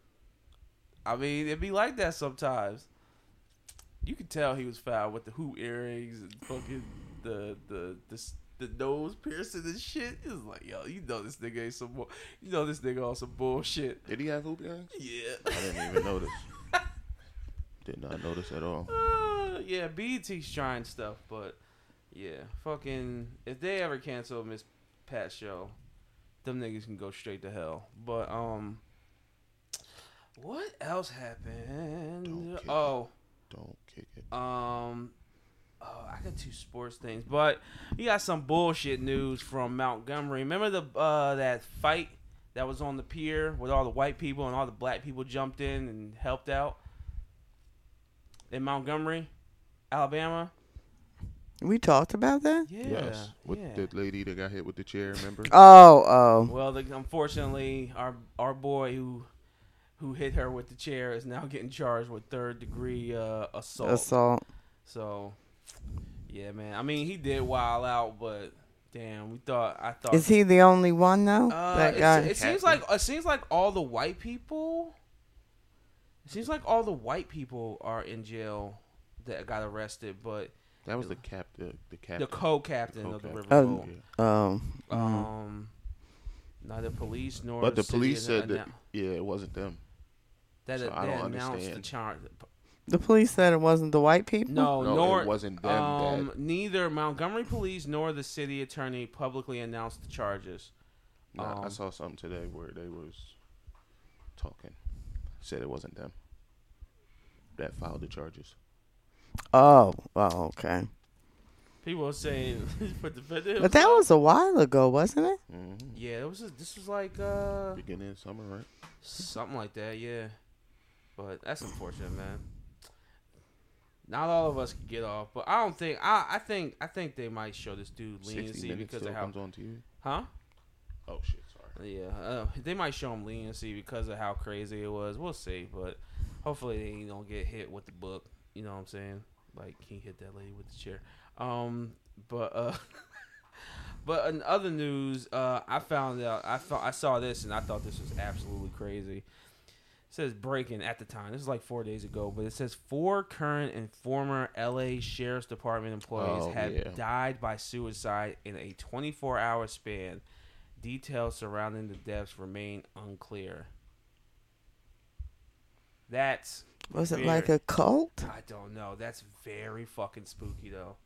I mean, it be like that sometimes. You could tell he was foul with the hoop earrings and fucking the the the the nose piercing and shit. It was like, yo, you know this nigga ain't some more. You know this nigga on some bullshit. Did he have hoop earrings? Yeah. I didn't even notice. Did not notice at all. Uh, yeah, BET's trying stuff, but yeah, fucking if they ever cancel Miss Pat show, them niggas can go straight to hell. But um, what else happened? Don't Oh, Don't kick it. um, oh, I got two sports things, but you got some bullshit news from Montgomery. Remember the uh that fight that was on the pier with all the white people and all the black people jumped in and helped out in Montgomery, Alabama. We talked about that. Yeah, yes. With yeah. the lady that got hit with the chair, remember? Oh, oh. Well, the, unfortunately, our our boy who who hit her with the chair is now getting charged with third degree uh, assault. Assault. So, yeah, man. I mean, he did wild out, but damn, we thought I thought Is he the only one though? Uh, that guy. It seems like it seems like all the white people. It seems like all the white people are in jail that got arrested, but That was the cap. The, the captain. the co-captain of the Co-captain. riverboat, Yeah. oh. mhm. um, neither police nor But the city police annou- said that yeah, it wasn't them. that so it- I they don't announced the understand. charge. The police said it wasn't the white people. No, No, nor it wasn't them. um, neither Montgomery police nor the city attorney publicly announced the charges. nah, I um, saw something today where they was talking. Said it wasn't them that filed the charges. Oh. Oh. Okay. People were saying for defending But that was a while ago, wasn't it? hmm yeah, it was. A, this was like uh Beginning of summer, right? something like that. Yeah, but that's unfortunate, man. Not all of us can get off, but I don't think I. I think I think they might show this dude leniency minutes because still of how, comes on TV. huh? Oh shit! Sorry. Yeah, uh, they might show him leniency because of how crazy it was. We'll see, but hopefully they don't get hit with the book. You know what I'm saying? Like he hit that lady with the chair. Um, but uh, but in other news, uh, I found out I thought I saw this and I thought this was absolutely crazy. It says breaking at the time. This is like four days ago, but it says four current and former LA Sheriff's Department employees Oh, have yeah. died by suicide in a 24-hour span. Details surrounding the deaths remain unclear. That's Was it Weird. like a cult? I don't know. That's very fucking spooky though.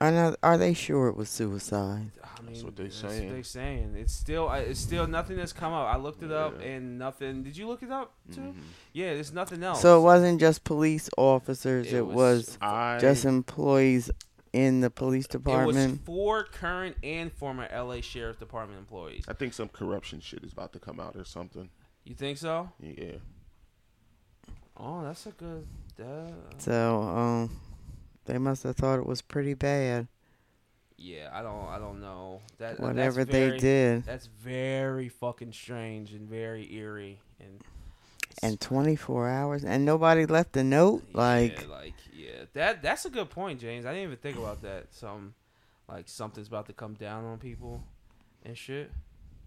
Are not, Are they sure it was suicide? I mean, That's what they that's saying. What they saying. It's still, it's still nothing that's come up. I looked it up Yeah. and nothing. Did you look it up too? Mhm. Yeah, there's nothing else. So it wasn't just police officers. It It, was- was, I just employees in the police department. it was four current and former LA Sheriff's Department employees. I think some corruption shit is about to come out or something. You think so? Yeah. Oh, that's a good. Uh, So um, they must have thought it was pretty bad. yeah, I don't. I don't know that. that's Whatever very- they did. That's very fucking strange and very eerie and. And 24 hours, and nobody left a note. Like, yeah, like yeah, that that's a good point, James. I didn't even think about that. Some like something's about to come down on people and shit.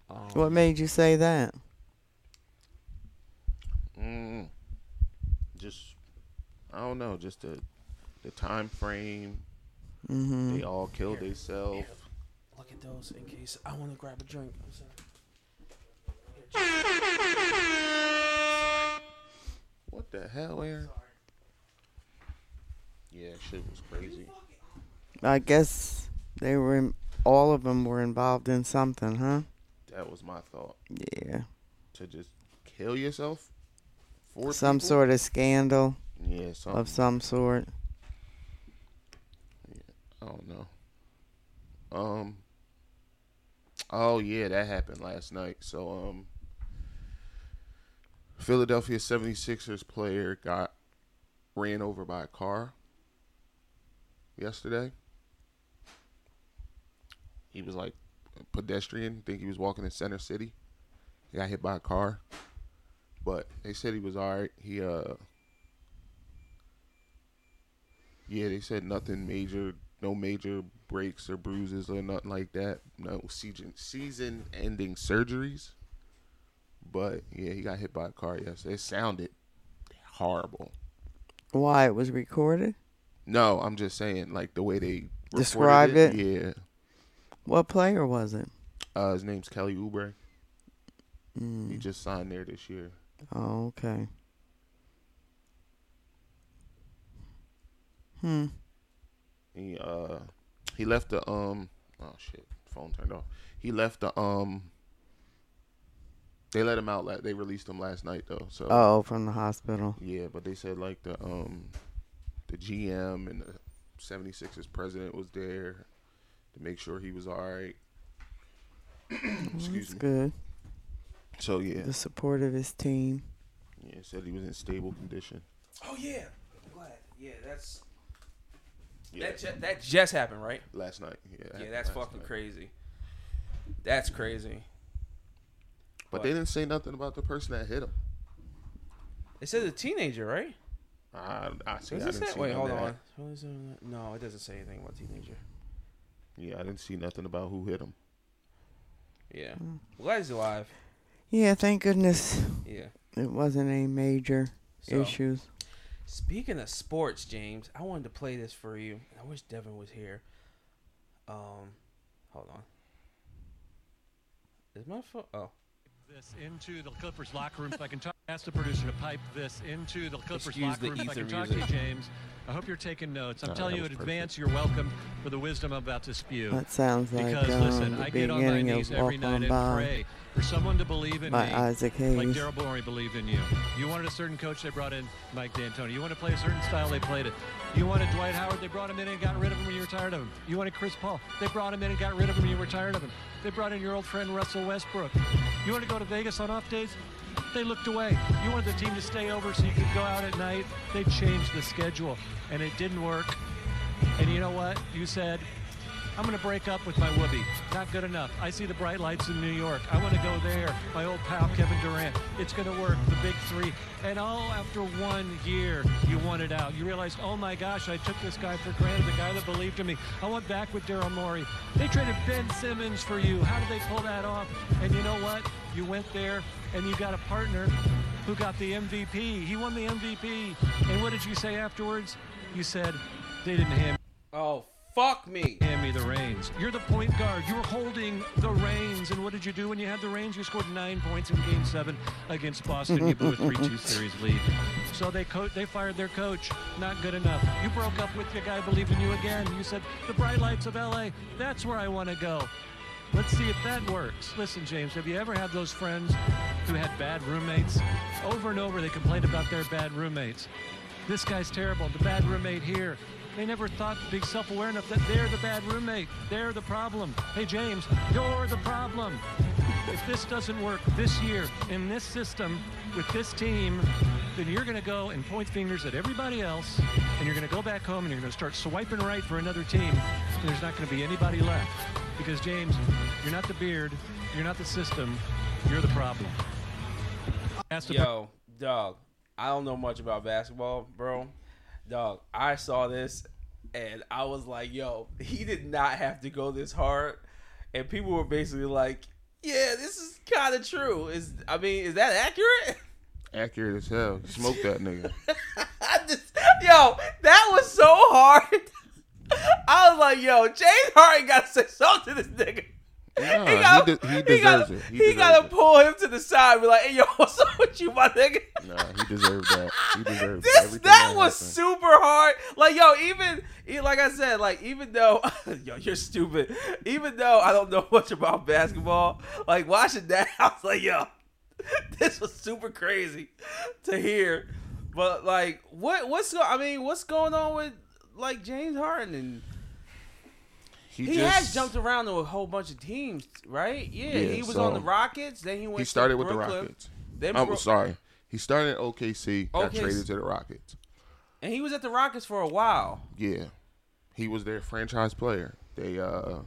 Um, what made you say that? Mm, just I don't know. Just the the time frame. hmm They all killed themselves. Look at those in case I want to grab a drink. I'm sorry. What the hell, Aaron? Yeah, shit was crazy. I guess they were. In, all of them were involved in something, huh? That was my thought. Yeah. To just kill yourself. For Some people? sort of scandal Yeah, something. of some sort. I don't know. Um. Oh yeah, that happened last night. So um. Philadelphia 76ers player got ran over by a car yesterday. He was like pedestrian, think he was walking in Center City. He got hit by a car. But they said he was alright. He uh Yeah, they said nothing major, no major breaks or bruises or nothing like that. No season season ending surgeries. But yeah, he got hit by a car yesterday. It sounded horrible. Why it was recorded? No, I'm just saying, like the way they reported Described it? Yeah, What player was it? uh, his name's Kelly Oubre. He Mm. just signed there this year. Oh, okay. Hmm. He uh, he left the um, oh shit, phone turned off. He left the um. They let him out. la- They released him last night though. So Oh, from the hospital. yeah, but they said like the um, the GM and the 76ers president was there to make sure he was all right. Excuse That's me. good. So yeah, The support of his team. yeah, said he was in stable condition. Oh yeah, I'm glad. Yeah, that's Yeah, that. Ju- that just happened, right? last night. Yeah, Yeah, that's fucking night. crazy. That's crazy. But they didn't say nothing about the person that hit him. It says a teenager, right? I, I see. Does I didn't say? see Wait, hold of on. that. What is it? No, it doesn't say anything about teenager. Yeah, I didn't see nothing about who hit him. Yeah, glad he's alive. Yeah, thank goodness Yeah. it wasn't any major So, issues. Speaking of sports, James, I wanted to play this for you. I wish Devin was here. Um, hold on. Is my phone? Oh, this into the Clippers locker room. If I can talk, ask the producer to pipe this into the Clippers Excuse locker the room. If I can ether talk to you. James. I hope you're taking notes. I'm No, telling you in was advance, you're welcome for the wisdom I'm about to spew. That sounds like because um, listen, the I get on my beginning knees of every night On and By pray for someone to believe in by me. Isaac Like Hayes. Daryl Morey believed in you. You wanted a certain coach, they brought in Mike D'Antoni. You wanted to play a certain style, they played it. You wanted Dwight Howard, they brought him in and got rid of him when you were tired of him. You wanted Chris Paul, they brought him in and got rid of him when you were tired of him. They brought in your old friend Russell Westbrook. You want to go to Vegas on off days? They looked away. You wanted the team to stay over so you could go out at night. They changed the schedule, and it didn't work. And you know what? You said, I'm going to break up with my whoopee. Not good enough. I see the bright lights in New York. I want to go there. My old pal Kevin Durant. It's going to work. The big three. And all after one year, you wanted out. You realized, oh my gosh, I took this guy for granted, the guy that believed in me. I went back with Daryl Morey. They traded Ben Simmons for you. How did they pull that off? And you know what? You went there and you got a partner who got the MVP. He won the MVP. And what did you say afterwards? You said they didn't hand oh, fuck me. hand me the reins. You're the point guard. You were holding the reins. And what did you do when you had the reins? You scored nine points in Game Seven against Boston. You blew a three-two series lead. So they co- they fired their coach. Not good enough. You broke up with the guy who believed in you again. You said the bright lights of LA. That's where I want to go. Let's see if that works. Listen, James, have you ever had those friends who had bad roommates? Over and over, they complained about their bad roommates. This guy's terrible. The bad roommate here. They never thought to be self-aware enough that they're the bad roommate. They're the problem. Hey, James, you're the problem. If this doesn't work this year in this system with this team, then you're going to go and point fingers at everybody else, and you're going to go back home and you're going to start swiping right for another team, and there's not going to be anybody left. Because, James, you're not the beard, you're not the system, you're the problem. Yo, dog. I don't know much about basketball, bro. Dog, I saw this and I was like, yo, he did not have to go this hard. And people were basically like, yeah, this is kind of true. Is I mean, is that accurate? Accurate as hell. Smoke that nigga. I just, yo, that was so hard. I was like, yo, James Harden got to say something to this nigga. Nah, he gotta, he, de- he he deserves gotta, it. He, he gotta it. pull him to the side and be like, hey, yo, what's up with you, my nigga? Nah, he deserved that. He deserved this everything that was happened. super hard. Like yo, even like I said, like even though yo, you're stupid. Even though I don't know much about basketball, like watching that, I was like, yo, this was super crazy to hear. But like, what what's go- I mean, what's going on with like James Harden and He, He, just has jumped around to a whole bunch of teams, right? Yeah, Yeah, he was so- on the Rockets. Then he went. He started with the Rockets. Then I'm Bro- sorry. He started at OKC, got OKC. traded to the Rockets. and he was at the Rockets for a while. Yeah. He was their franchise player. They uh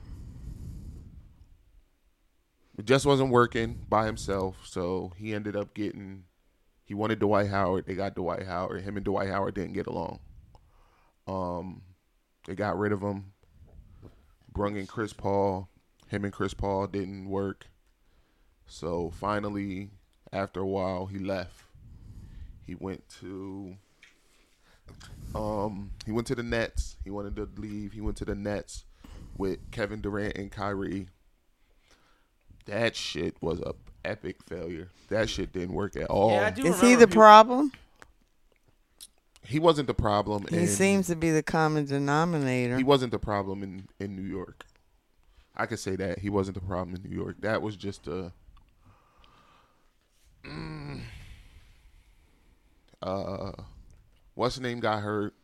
it just wasn't working by himself, so he ended up getting he wanted Dwight Howard. They got Dwight Howard. Him and Dwight Howard didn't get along. Um they got rid of him. Brung in Chris Paul. Him and Chris Paul didn't work. So finally, after a while, he left. He went to um, he went to the Nets. He wanted to leave. He went to the Nets with Kevin Durant and Kyrie. That shit was a epic failure. That shit didn't work at all. Yeah, I do Is remember he the people- problem? He wasn't the problem. He and seems to be the common denominator. he wasn't the problem in in New York. I could say that he wasn't the problem in New York. That was just a. Mm, uh, what's the name got hurt?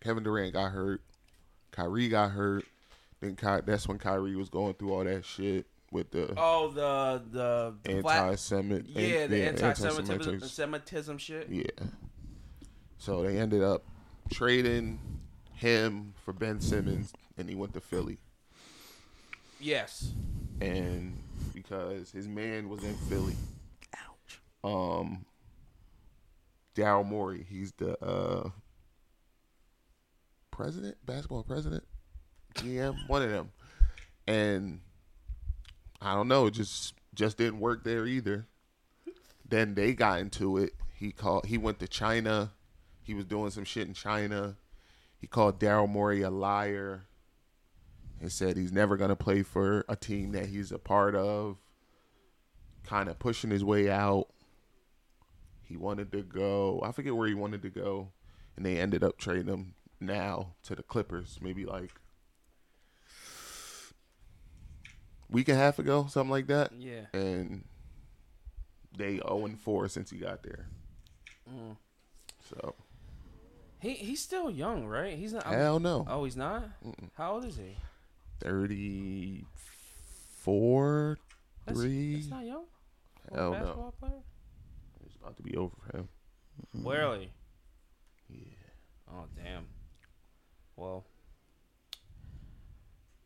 Kevin Durant got hurt. Kyrie got hurt. Then Ky- that's when Kyrie was going through all that shit with the Oh, the the the anti-Semit. yeah, the anti-Semitism. anti-Semitism Semitism shit. Yeah. So they ended up trading him for Ben Simmons, and he went to Philly. Yes. and because his man was in Philly. Ouch. Um, Daryl Morey, he's the uh, president, basketball president, GM, one of them, and I don't know, just just didn't work there either. Then they got into it. He called. He went to China. He was doing some shit in China. He called Daryl Morey a liar and said he's never going to play for a team that he's a part of. Kind of pushing his way out. He wanted to go. I forget where he wanted to go, and they ended up trading him now to the Clippers. Maybe like week and a half ago, something like that. Yeah. And they 0 and 4 since he got there. Mm. So He he's still young, right? He's not. hell no, Oh, he's not. How old is he? thirty four, three. That's not young. For Hell no. basketball player. It's about to be over for him. Really? Yeah. Oh damn. Well.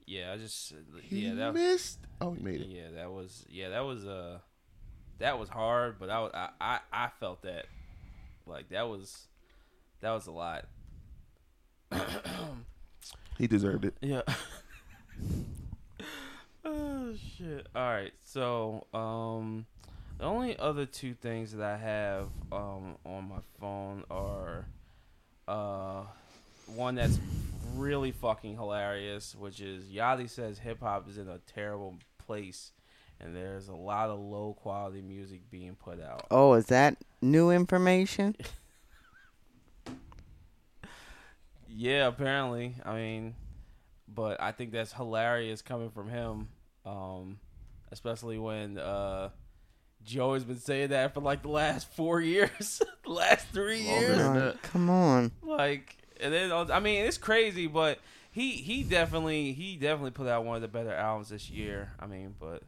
Yeah, I just He yeah that missed. Oh, he made it. yeah that was yeah that was uh that was hard, but I I I, I felt that like that was that was a lot. He deserved it. Yeah. oh shit. All right. So, um the only other two things that I have um on my phone are uh one that's really fucking hilarious, which is Yachty says hip hop is in a terrible place and there's a lot of low quality music being put out. Oh, is that new information? Yeah, apparently. I mean, but I think that's hilarious coming from him, um, especially when uh, Joey's been saying that for like the last four years, the last three years. than Like, come on. Like, and then I mean, it's crazy, but he he definitely he definitely put out one of the better albums this year. I mean, but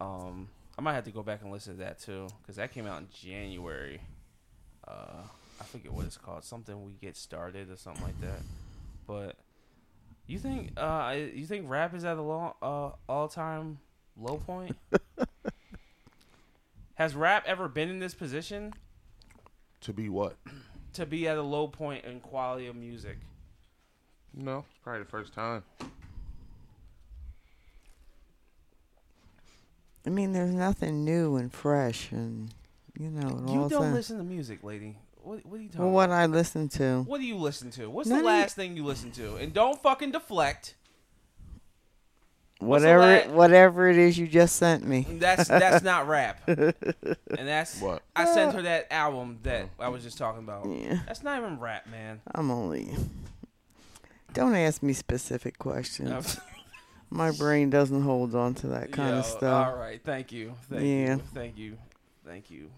um, I might have to go back and listen to that too because that came out in January. Uh, I forget what it's called. Something we get started or something like that. But you think uh you think rap is at a long uh all time low point? Has rap ever been in this position To be what? to be at a low point in quality of music? No, it's probably the first time. I mean, there's nothing new and fresh, and you know, You don't sounds- listen to music, lady. What, what are you talking Well, what about? I listen to. What do you listen to? What's None the of you- last thing you listen to? And don't fucking deflect. What's Whatever, la- whatever it is you just sent me. Mm, that's that's not rap. And that's What? I sent uh, her that album that I was just talking about. Yeah, That's not even rap, man. I'm only. Don't ask me specific questions. My brain doesn't hold on to that kind Yo, of stuff. All right, thank you, thank Yeah. you, thank you, thank you.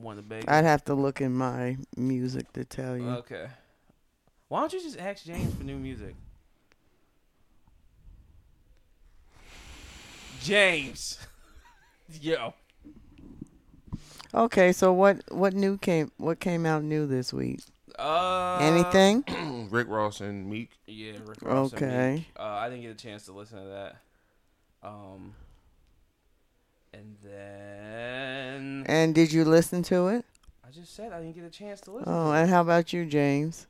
One to beg. I'd have to look in my music to tell you. Okay. Why don't you just ask James for new music? James. Yo. Okay, so what what new came what came out new this week? Uh, Anything? Rick Ross and Meek. Yeah, Rick Ross and Okay. Uh, I didn't get a chance to listen to that. Um, and then And did you listen to it? I just said I didn't get a chance to listen. Oh, to it. and how about you, James?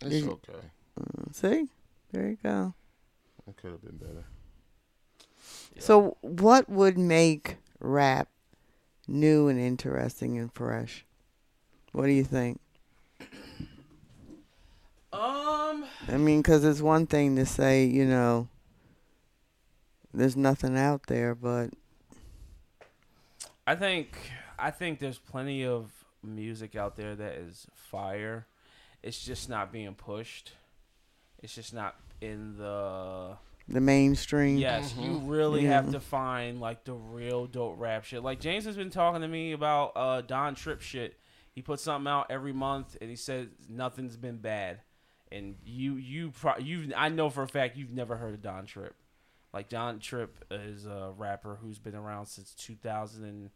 It's Did you- okay. Uh, See, there you go. It could have been better. Yeah. So, what would make rap new and interesting and fresh? What do you think? Um, I mean, because it's one thing to say, you know, there's nothing out there, but I think I think there's plenty of music out there that is fire. It's just not being pushed. It's just not in the the mainstream. Yes, you really have to find like the real dope rap shit. Like James has been talking to me about uh Don Trip shit. He puts something out every month, and he says nothing's been bad. And you, you, pro- you, I know for a fact you've never heard of Don Trip. Like Don Trip is a rapper who's been around since 2000 and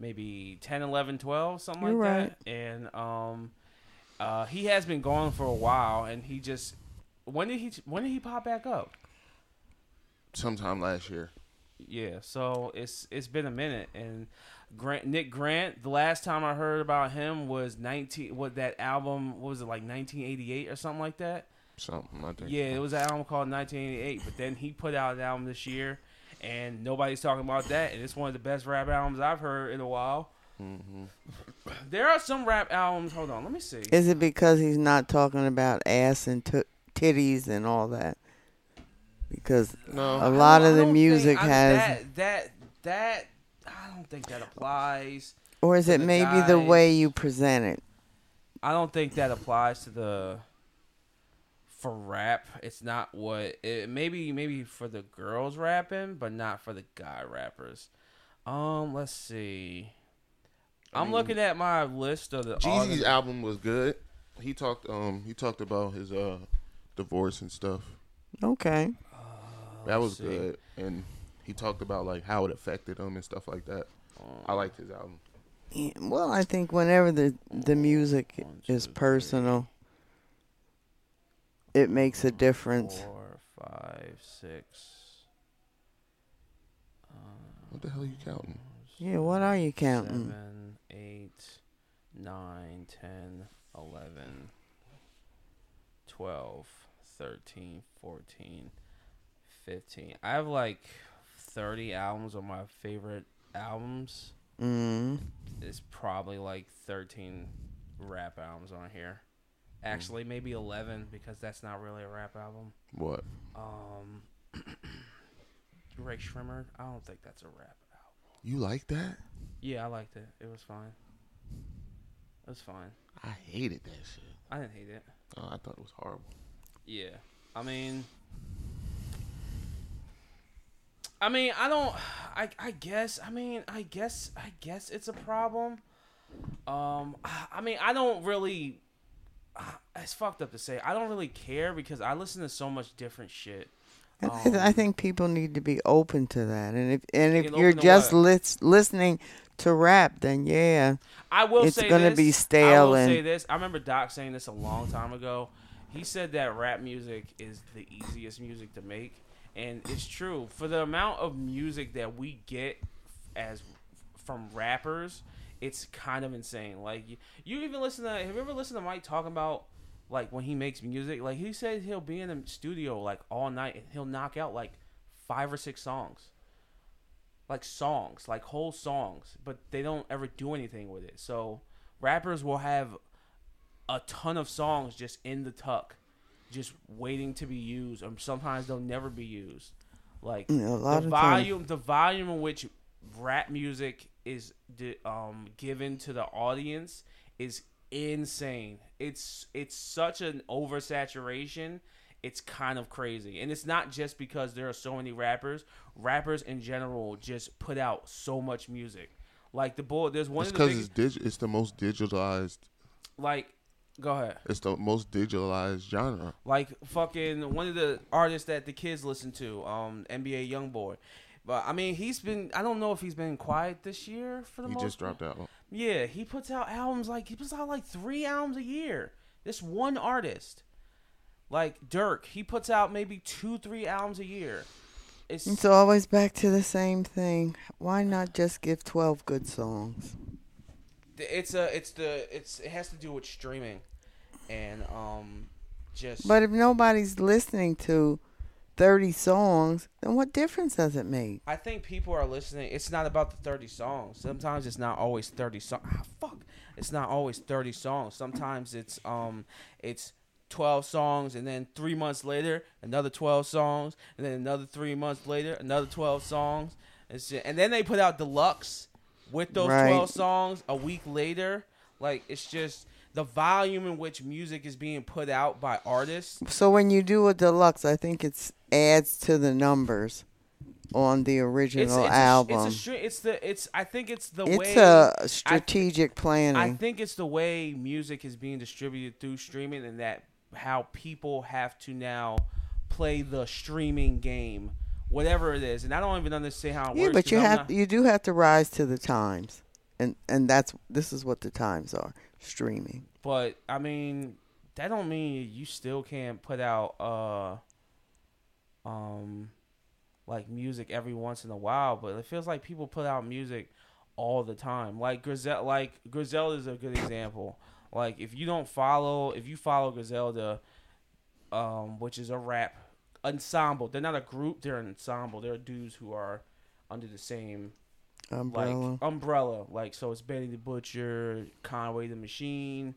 maybe 10, 11, 12, something You're like right. that. And um, uh, he has been gone for a while, and he just when did he when did he pop back up? Sometime last year. Yeah, so it's it's been a minute, and Grant Nick Grant. The last time I heard about him was nineteen. What that album? What was it like? Nineteen eighty eight or something like that. Something, I think. Yeah, it was an album called nineteen eighty eight. But then he put out an album this year, and nobody's talking about that. And it's one of the best rap albums I've heard in a while. hmm There are some rap albums. Hold on, let me see. Is it because he's not talking about ass and t- titties and all that? Because No. a lot of the music think- I- has, that that that. I don't think that applies. or is it the maybe the way you present it? I don't think that applies to the for rap. It's not what it maybe maybe for the girls rapping, but not for the guy rappers. Um, let's see. I I'm mean, looking at my list of the all Jeezy's the- album was good. He talked um he talked about his uh divorce and stuff. Okay. That was see. good. And he talked about like how it affected him and stuff like that. I liked his album. Yeah, well, I think whenever the the music One, two, is three, personal, it makes a difference. Four, five, six. Uh, What the hell are you counting? Yeah, what are you counting? Seven, eight, nine, ten, eleven, twelve, thirteen, fourteen, fifteen. I have like thirty albums of my favorite albums. Mm. It's probably like thirteen rap albums on here. Actually, maybe eleven because that's not really a rap album. What? Um, Rae Sremmurd. I don't think that's a rap album. You like that? Yeah, I liked it. It was fine. It was fine. I hated that shit. I didn't hate it. Oh, I thought it was horrible. Yeah. I mean I mean, I don't I I guess I mean, I guess I guess it's a problem. Um I- I mean, I don't really it's fucked up to say. I don't really care because I listen to so much different shit. I, th- I Um, think people need to be open to that, and if and if you're just lis- listening to rap, then yeah, I will It's say gonna this, be I stale will and- say this. I remember Doc saying this a long time ago. He said that rap music is the easiest music to make, and it's true. For the amount of music that we get as from rappers, it's kind of insane. Like you, you even listen to. Have you ever listened to Mike talking about like when he makes music? Like he said he'll be in the studio like all night and he'll knock out like five or six songs like songs, like whole songs, but they don't ever do anything with it. So rappers will have a ton of songs just in the tuck, just waiting to be used, or sometimes they'll never be used. Like Yeah, a lot the volume, the volume in which rap music is um, given to the audience is insane. It's it's such an oversaturation. It's kind of crazy, and it's not just because there are so many rappers. Rappers in general just put out so much music. Like the bull, there's one It's because it's dig- it's the most digitalized. like. Go ahead. It's the most digitalized genre. Like fucking one of the artists that the kids listen to, um, NBA YoungBoy. But I mean, he's been. I don't know if he's been quiet this year for the He most. just dropped out. Yeah, he puts out albums like he puts out like three albums a year. This one artist, like Durk, he puts out maybe two, three albums a year. It's It's always back to the same thing. Why not just give 12 good songs? it's a it's the it's it has to do with streaming, and um, just But if nobody's listening to 30 songs, then what difference does it make? I think people are listening. It's not about the 30 songs. Sometimes it's not always 30 songs. Ah, fuck. It's not always 30 songs. Sometimes it's um it's 12 songs and then 3 months later another 12 songs and then another 3 months later another 12 songs. And, shit. and then they put out deluxe with those Right. 12 songs a week later. Like it's just the volume in which music is being put out by artists. So when you do a deluxe, I think it's adds to the numbers on the original It's, it's album. A, it's a it's the it's I think it's the way it's way a strategic plan. I planning. think it's the way music is being distributed through streaming, and that how people have to now play the streaming game, whatever it is. And I don't even understand how it yeah, works. but you I'm have not- you do have to rise to the times, and and that's this is what the times are streaming. but I mean, that don't mean you still can't put out uh, um, like music every once in a while. But it feels like people put out music all the time. Like Griselda, like Griselda is a good example. Like if you don't follow, if you follow Griselda, um, which is a rap ensemble, they're not a group, they're an ensemble. They're dudes who are under the same Umbrella. like umbrella. Like so, it's Benny the Butcher, Conway the Machine,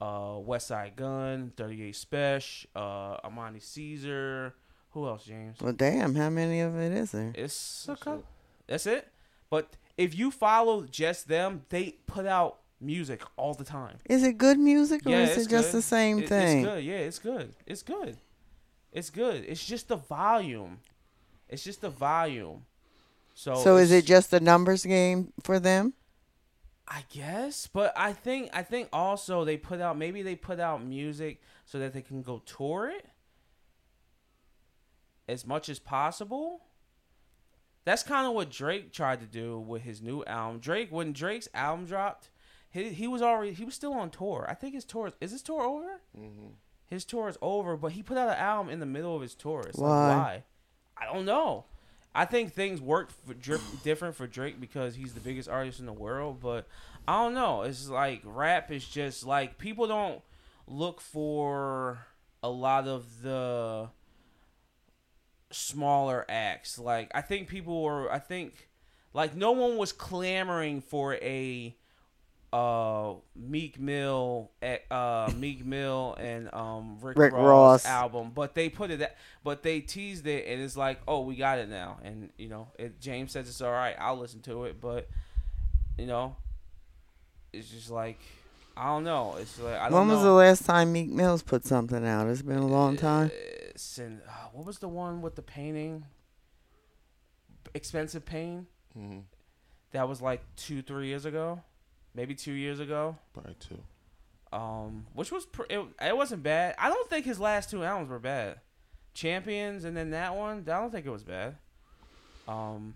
uh, Westside Gunn, Thirty Eight Spesh, uh, Armani Caesar. Who else, James? well, damn, how many of it is there? It's a couple. That's it. But if you follow just them, they put out music all the time. Is it good music or yeah, is it's it just good. the same It- thing? It's good. Yeah, it's good. It's good. It's good. It's just the volume. It's just the volume. So So is it just a numbers game for them? I guess, but I think I think also they put out maybe they put out music so that they can go tour it as much as possible. That's kind of what Drake tried to do with his new album. Drake when Drake's album dropped, he he was already he was still on tour. I think his tour is his tour over. Mm-hmm. His tour is over, but he put out an album in the middle of his tour. It's Why? like why? I don't know. I think things work for different for Drake because he's the biggest artist in the world. But I don't know. It's like rap is just like people don't look for a lot of the smaller acts. Like I think people were. I think like no one was clamoring for a uh Meek Mill eh, uh Meek Mill and um Rick, Rick Ross, Ross. album but they put it at, but they teased it and it's like oh we got it now and you know it, James says it's all right I'll listen to it but you know it's just like I don't know it's like I don't When know was the last time Meek Mills put something out? It's been a long time. It's in- uh, what was the one with the painting expensive pain Mm-hmm. that was like two three years ago maybe two years ago Probably two. um, which was pr- it, it wasn't bad. I don't think his last two albums were bad. Champions and then that one, I don't think it was bad. Um,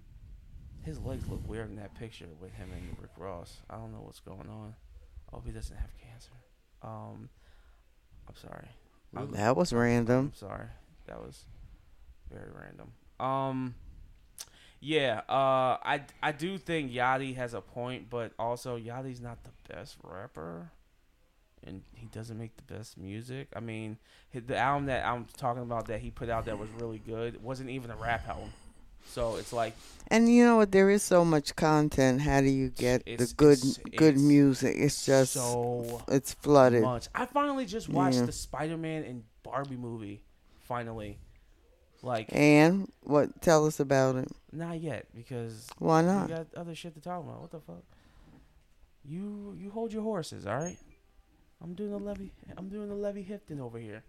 his legs look weird in that picture with him and Rick Ross. I don't know what's going on. I hope he doesn't have cancer. Um, I'm sorry. I'm, That was random. I'm sorry. That was very random. Um, yeah. Uh, I I do think Yachty has a point, but also Yachty's not the best rapper, and he doesn't make the best music. I mean, the album that I'm talking about that he put out that was really good wasn't even a rap album. So it's like And you know what? There is so much content. How do you get the good it's- good it's music? It's just so it's flooded. much. I finally just watched Yeah. the Spider-Man and Barbie movie. Finally, like And what? Tell us about it. not yet because Why We not? got other shit to talk about. What the fuck? You you hold your horses, all right? I'm doing the levy. I'm doing the levy Hifton over here.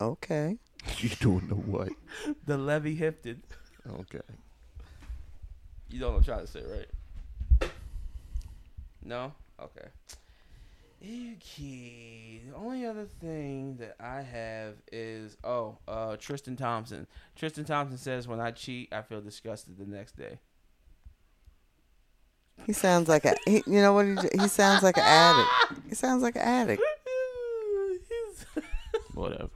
Okay. You doing the what? The levy Hifton. Okay. You don't know what I'm trying to say, right? No. Okay. Okay. The only other thing that I have is oh, uh, Tristan Thompson. Tristan Thompson says, "When I cheat, I feel disgusted the next day." He sounds like a. He, you know what? He, he sounds like an addict. He sounds like an addict. Whatever.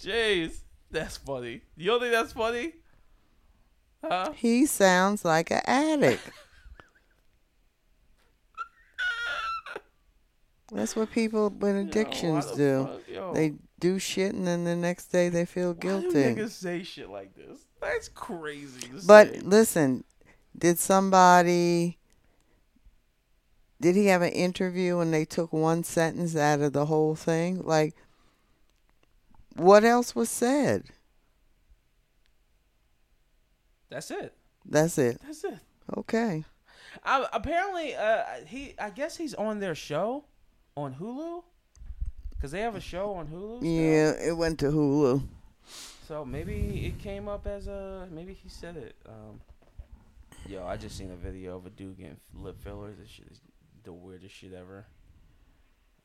Jeez, that's funny. You don't think that's funny? Huh? He sounds like an addict. That's what people with addictions Yo, do. fuck, yo? They do shit and then the next day they feel Why do guilty. niggas say shit like this? That's crazy. to But say. listen, did somebody did he have an interview and they took one sentence out of the whole thing? Like what else was said? that's it. That's it. That's it. Okay. I, apparently, uh, he. I guess he's on their show on Hulu. Cause they have a show on Hulu. still. Yeah, it went to Hulu. So maybe it came up as a. Maybe he said it. Um, yo, I just seen a video of a dude getting lip fillers. This shit is the weirdest shit ever.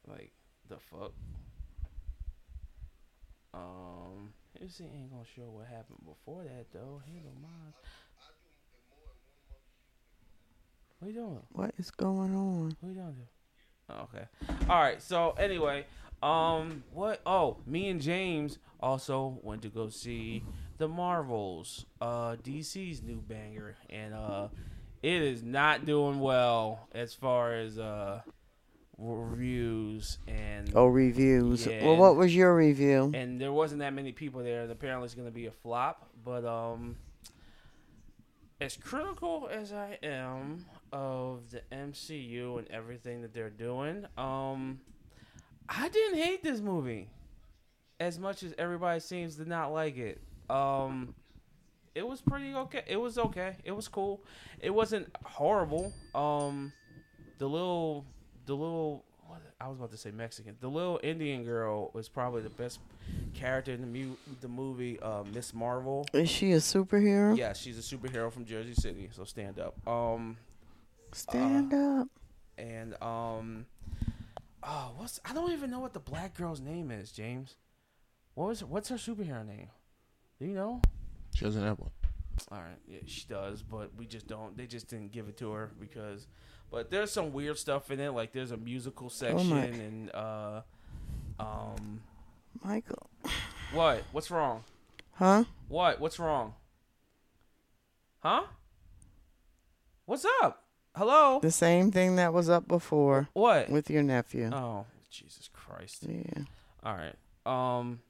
Like the fuck. Um, this ain't gonna show what happened before that though. Halo Mines. What you doing? What is going on? What you doing? Okay. All right. So anyway, um, what? Oh, me and James also went to go see the Marvels, uh, DC's new banger, and uh, it is not doing well as far as uh reviews and Oh, reviews. Yeah. Well, what was your review? and there wasn't that many people there. And apparently, it's gonna be a flop. But um, as critical as I am of the MCU and everything that they're doing, um, I didn't hate this movie as much as everybody seems to not like it. Um, it was pretty okay. It was okay. It was cool. It wasn't horrible. Um, the little, the little. What, I was about to say Mexican. The little Indian girl was probably the best character in the mu- the movie. Uh, Miss Marvel. Is she a superhero? Yeah, she's a superhero from Jersey City. So stand up. Um, Stand up. and um, oh, what's I don't even know what the black girl's name is. James, what was what's her superhero name? Do you know? She doesn't have one. All right, yeah, she does, but we just don't. They just didn't give it to her because. But there's some weird stuff in it, like there's a musical section my- and uh, um, Michael. what? What's wrong? Huh? What? What's wrong? Huh? What's up? Hello? The same thing that was up before What? with your nephew. Oh, Jesus Christ! Yeah. All right. Um,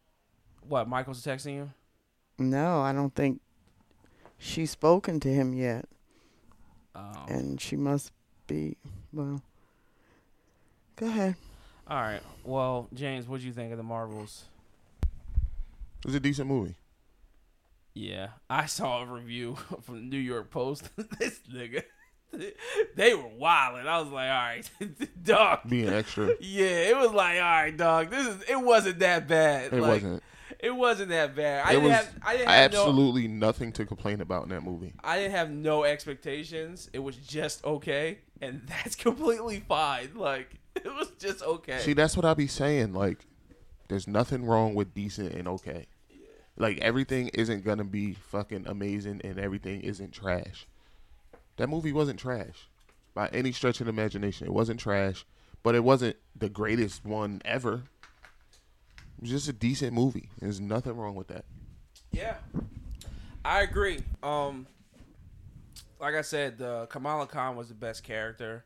what? Michael's texting you? No, I don't think she's spoken to him yet. Oh. And she must be, well. Go ahead. All right. Well, James, what do you think of the Marvels? It was a decent movie. Yeah, I saw a review from the New York Post. this nigga, they were wild, and I was like, all right, dog. Being extra, Yeah, it was like, all right, dog. This is. It wasn't that bad. it Like, wasn't. It wasn't that bad. I It didn't was have. I didn't have no. absolutely nothing to complain about in that movie. I didn't have no expectations. It was just okay, and that's completely fine. Like it was just okay. See, that's what I be saying. Like, there's nothing wrong with decent and okay. Like everything isn't gonna be fucking amazing, and everything isn't trash. That movie wasn't trash by any stretch of imagination. It wasn't trash, but it wasn't the greatest one ever. It was just a decent movie. There's nothing wrong with that. Yeah, I agree. Um, like I said, the Kamala Khan was the best character.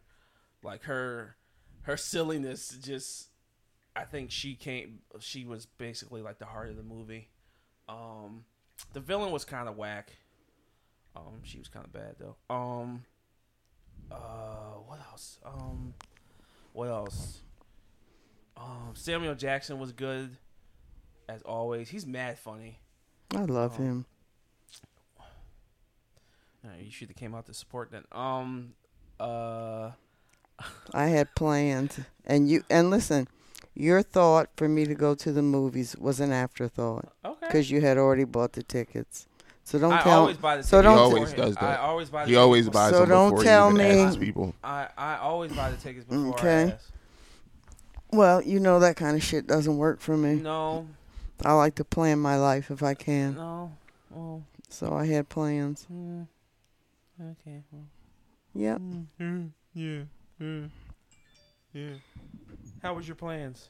Like her, her silliness just. I think she came. She was basically like the heart of the movie. Um, the villain was kind of whack. Um, she was kind of bad though. Um, uh, what else? Um, what else? Um, Samuel Jackson was good, as always. He's mad funny. I love Oh. him. You should have came out to support that. Um, uh, I had plans. And you and listen, your thought for me to go to the movies was an afterthought okay. because you had already bought the tickets. So don't I tell. always buy the so don't- He always beforehand. does that. I always buy the He tickets always beforehand. buys So them don't before tell he even me- asks people. I, I always buy the tickets before Okay. I ask. Well, you know that kind of shit doesn't work for me. No, I like to plan my life if I can. no. Well, So I had plans. mm, okay. Well. Yep. Mm, yeah, yeah, yeah. How was your plans?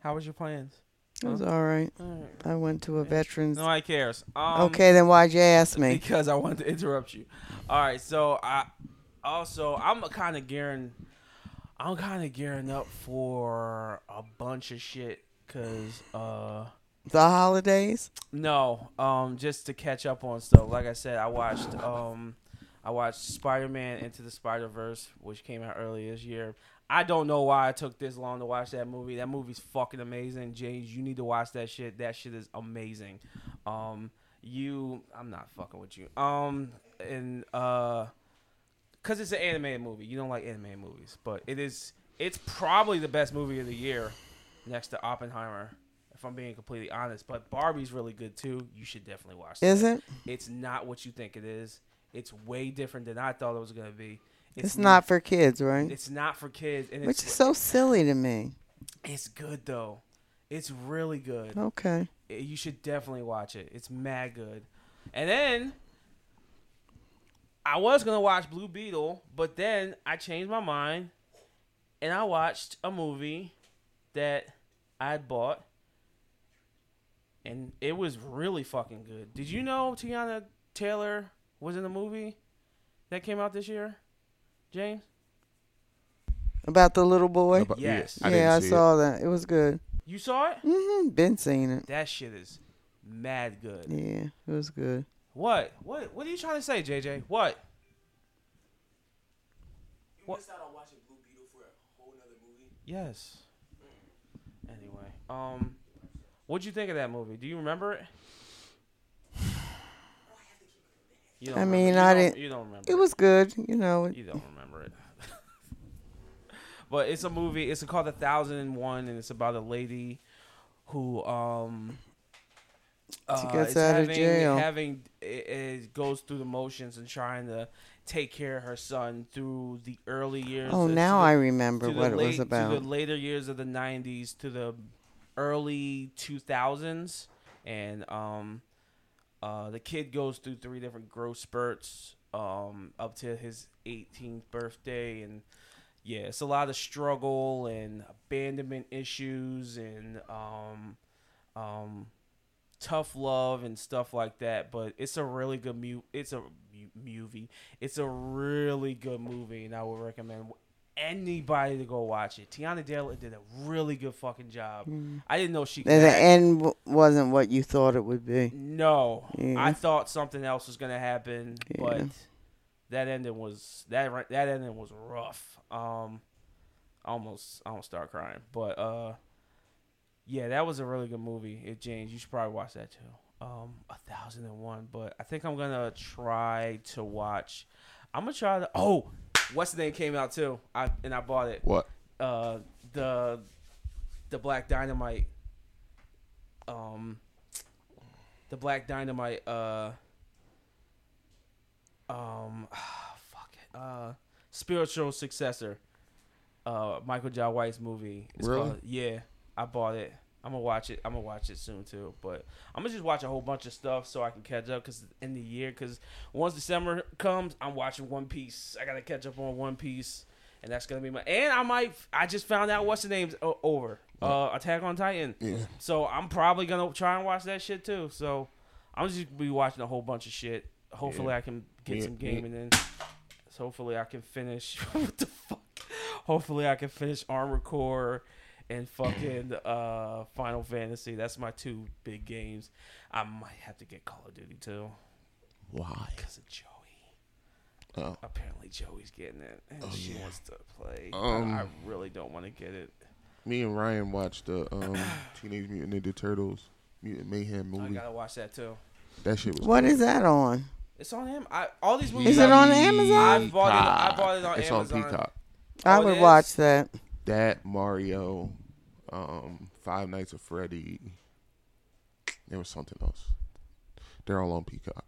How was your plans? It was all right. All right. I went to a veterans. Nobody cares. Um, okay, then why'd you ask me? Because I wanted to interrupt you. All right, so I also I'm kind of gearing, I'm kind of gearing up for a bunch of shit. Cause uh, The holidays? no, um, just to catch up on stuff. Like I said, I watched um, I watched Spider Man Into the Spider Verse, which came out earlier this year. I don't know why I took this long to watch that movie. That movie's fucking amazing, James. You need to watch that shit. That shit is amazing. Um, you, I'm not fucking with you. Um, and uh, cause it's an animated movie. You don't like animated movies, but it is. It's probably the best movie of the year, next to Oppenheimer. If I'm being completely honest, but Barbie's really good too. You should definitely watch. Is that. it? It's not what you think it is. It's way different than I thought it was gonna be. It's, not for kids, right? It's not for kids, and Which it's is so silly to me. it's good though. It's really good. Okay. Eh, You should definitely watch it. It's mad good. And then I was gonna watch Blue Beetle, but then I changed my mind, and I watched a movie that I had bought, and it was really fucking good. Did you know Teyana Taylor was in the movie that came out this year, James? About the little boy? About- Yes. I didn't yeah, I see saw that. It was good. You saw it? hmm Been seeing it. That shit is mad good. Yeah, it was good. What? What? What are you trying to say, JJ? What? You missed out on watching Blue Beetle for a whole nother movie. Yes. Anyway, um, what'd you think of that movie? Do you remember it? You I remember- mean, you I don't- didn't- You don't remember. It was good. You know, You don't remember it. but it's a movie. It's called A Thousand and One, and it's about a lady who um. Uh, gets is out of having, jail. Having it, it goes through the motions and trying to take care of her son through the early years. oh, now the- I remember the what it was about. To the later years of the '90s to the early 2000s, and um, uh, the kid goes through three different growth spurts um, up to his 18th birthday, and yeah, it's a lot of struggle and abandonment issues and um, um, tough love and stuff like that. But it's a really good mu. It's a mu- movie. It's a really good movie, and I would recommend anybody to go watch it. Teyana Taylor did a really good fucking job. I didn't know she could And the act. end w- wasn't what you thought it would be. No, Yeah. I thought something else was gonna happen, Yeah. but that ending was that that ending was rough. Um, I almost I almost start crying, but uh, yeah, that was a really good movie. It James, you should probably watch that too. Um, a thousand and one, but I think I'm gonna try to watch. I'm gonna try to. Oh, what's the name came out too? I and I bought it. What? Uh, the the Black Dynamite. Um, the Black Dynamite. Uh, um, fuck it. Uh, spiritual successor. Uh, Michael Jai White's movie. It's Really? called- yeah, I bought it. I'm gonna watch it. I'm gonna watch it soon too. But I'm gonna just watch a whole bunch of stuff so I can catch up. Cause in the year, cause once December comes, I'm watching One Piece. I gotta catch up on One Piece, and that's gonna be my. And I might. I just found out what's the name's over. Uh, Attack on Titan. Yeah. So I'm probably gonna try and watch that shit too. So I'm just gonna be watching a whole bunch of shit. Hopefully Yeah. I can get Yeah, some gaming in. So hopefully I can finish. what the fuck? Hopefully I can finish Armored Core and fucking uh, Final Fantasy. That's my two big games. I might have to get Call of Duty too Why? because of Joey. Oh. Apparently Joey's getting it and Oh, she yeah. wants to play. Um, I really don't want to get it. Me and Ryan watched the um, Teenage Mutant Ninja Turtles Mutant Mayhem movie. I gotta watch that too. That shit was. What good. is that on? It's on him. I all these movies. Is it on Amazon? I bought it. I bought it on it's Amazon. on Peacock. I Oh, it would watch that. That Mario, um, Five Nights at Freddy. There was something else. They're all on Peacock.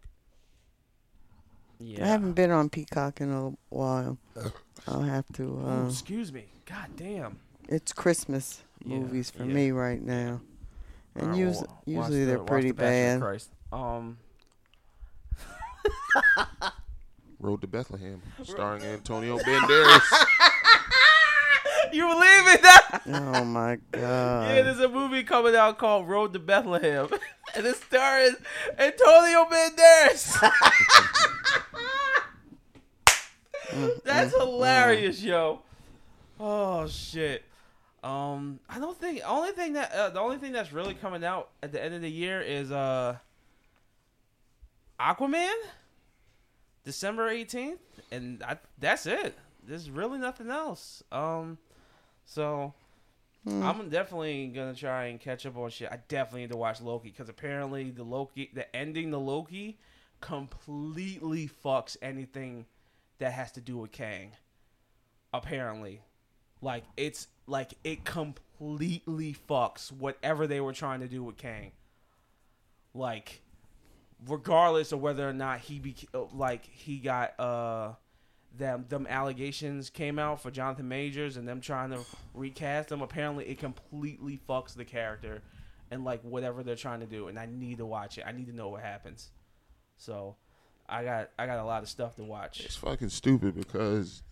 Yeah. I haven't been on Peacock in a while. I'll have to. Oh, Uh, excuse me. God damn. it's Christmas Yeah, movies for yeah. me right now, and Alright, us- well, usually they're watch pretty The bad. Christ. Um. Road to Bethlehem, starring Antonio Banderas. You believe in that? Oh my god! Yeah, there's a movie coming out called Road to Bethlehem, and it stars Antonio Banderas. That's hilarious, yo. Oh shit. Um, I don't think only thing that uh, the only thing that's really coming out at the end of the year is uh Aquaman, December eighteenth, and I, that's it. There's really nothing else. Um, so I'm definitely gonna try and catch up on shit. I definitely need to watch Loki because apparently the Loki, the ending, the Loki, completely fucks anything that has to do with Kang. Apparently, like it's like it completely fucks whatever they were trying to do with Kang. Like, regardless of whether or not he be like he got uh them them allegations came out for Jonathan Majors and them trying to recast him. Apparently, it completely fucks the character and like whatever they're trying to do. And I need to watch it. I need to know what happens. So, I got I got a lot of stuff to watch. It's fucking stupid because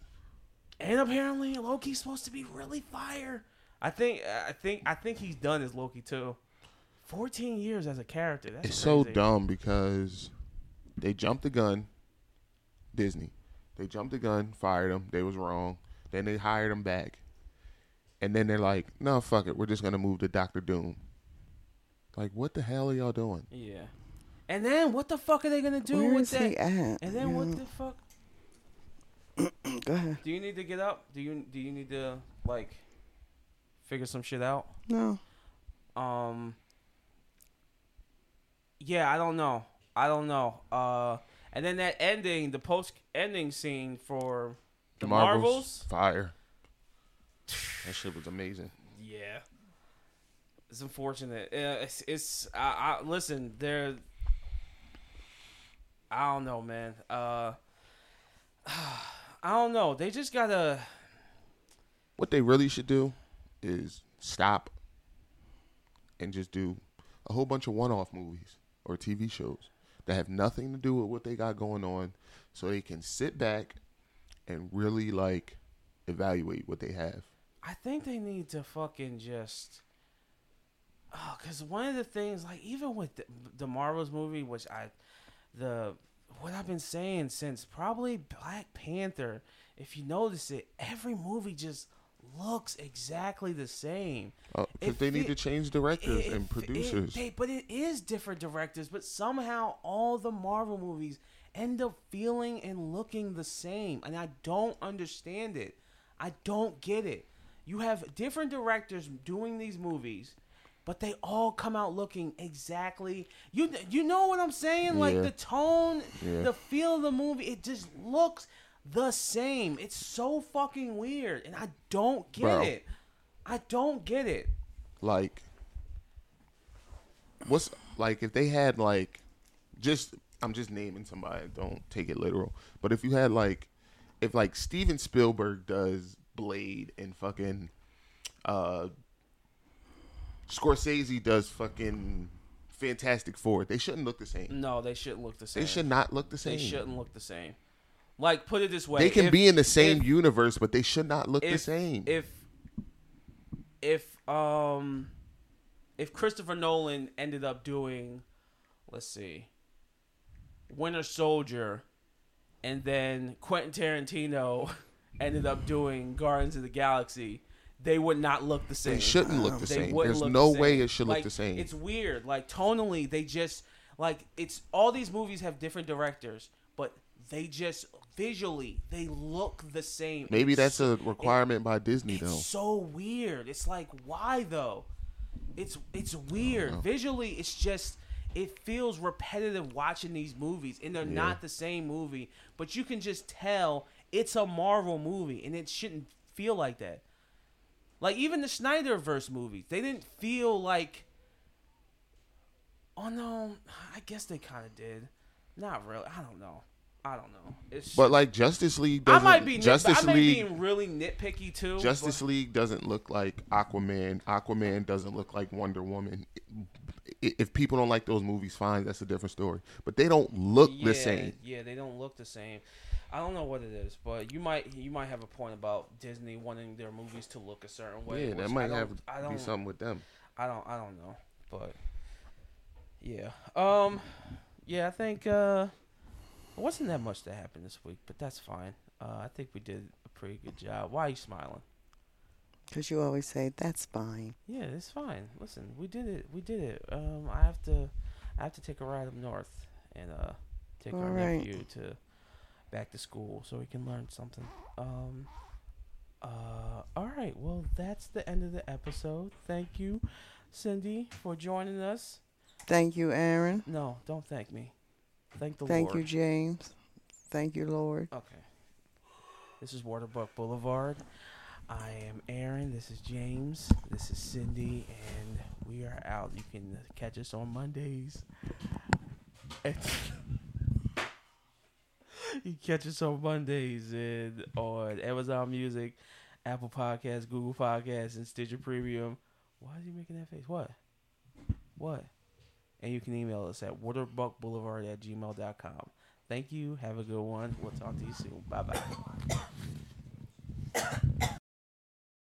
And apparently, Loki's supposed to be really fire. I think I think I think he's done as Loki too. Fourteen years as a character. That's it's so dumb because they jumped the gun. Disney, they jumped the gun, fired him. They was wrong. Then they hired him back, and then they're like, "No, fuck it. We're just gonna move to Doctor Doom." Like, what the hell are y'all doing? Yeah. And then what the fuck are they gonna do Where with is that? he at? And then You what the fuck? Go ahead. Do you need to get up? Do you do you need to like figure some shit out? No. Um Yeah, I don't know. I don't know. Uh and then that ending, the post ending scene for the, Marvels. fire. That shit was amazing. Yeah. It's unfortunate. Uh, it's it's I, I listen, there I don't know, man. Uh I don't know. They just got to What they really should do is stop and just do a whole bunch of one-off movies or TV shows that have nothing to do with what they got going on, so they can sit back and really like evaluate what they have. I think they need to fucking just. Oh, because one of the things, like even with the, the Marvels movie, which I, the what I've been saying since probably Black Panther, if you notice it, every movie just looks exactly the same. Because Uh, they need fe- to change directors It- and it- producers. they- but it is different directors. But somehow all the Marvel movies end up feeling and looking the same, and I don't understand it. I don't get it. You have different directors doing these movies, but they all come out looking exactly. You you know what I'm saying? Like the tone, Yeah. the feel of the movie, it just looks the same. It's so fucking weird, and I don't get Bro. it. I don't get it. like what's like if they had like just I'm just naming somebody, don't take it literal. But if you had like if like Steven Spielberg does Blade and fucking uh Scorsese does fucking Fantastic Four, they shouldn't look the same. No, they shouldn't look the same. They should not look the same. They shouldn't look the same. Like, put it this way: They can if- be in the same if- universe, but they should not look the same. If if um if Christopher Nolan ended up doing, let's see, Winter Soldier, and then Quentin Tarantino ended up doing Guardians of the Galaxy, they would not look the same. they shouldn't look the They same. There's no the way same. it should Like, look the same. It's weird. Like tonally, they just like it's all these movies have different directors, but they just visually they look the same. Maybe It's that's a requirement by Disney It's though. so weird. It's like why though? It's it's weird. Uh-huh. Visually, it's just it feels repetitive watching these movies, and they're Yeah. not the same movie. But you can just tell it's a Marvel movie, and it shouldn't feel like that. Like even the Snyderverse movies, they didn't feel like Oh no, I guess they kind of did. Not really. I don't know. I don't know. It's But like Justice League I doesn't. might be nit- Justice I might League. be really nitpicky too. Justice but- League doesn't look like Aquaman. Aquaman doesn't look like Wonder Woman. If people don't like those movies, fine, that's a different story. But they don't look yeah, the same. Yeah, they don't look the same. I don't know what it is, but you might you might have a point about Disney wanting their movies to look a certain way. Yeah, that I might have I don't, be something with them. I don't I don't know, but yeah. Um, yeah, I think uh, it wasn't that much that happened this week, but that's fine. Uh, I think we did a pretty good job. Why are you smiling? Because you always say, that's fine. Yeah, it's fine. Listen, we did it. We did it. Um, I have to, I have to take a ride up north and uh, take our All right. nephew to back to school so he can learn something. Um, uh, all right. Well, that's the end of the episode. Thank you, Cindy, for joining us. Thank you, Aaron. No, don't thank me. Thank the Lord. Thank Lord. you, James. Thank you, Lord. Okay. This is Waterbuck Boulevard. I am Aaron. This is James. This is Cindy, and we are out. You can catch us on Mondays. You catch us on Mondays and on Amazon Music, Apple Podcasts, Google Podcasts, and Stitcher Premium. Why is he making that face? What? What? And you can email us at waterbuckboulevard at gmail.com. Thank you. Have a good one. We'll talk to you soon. Bye bye.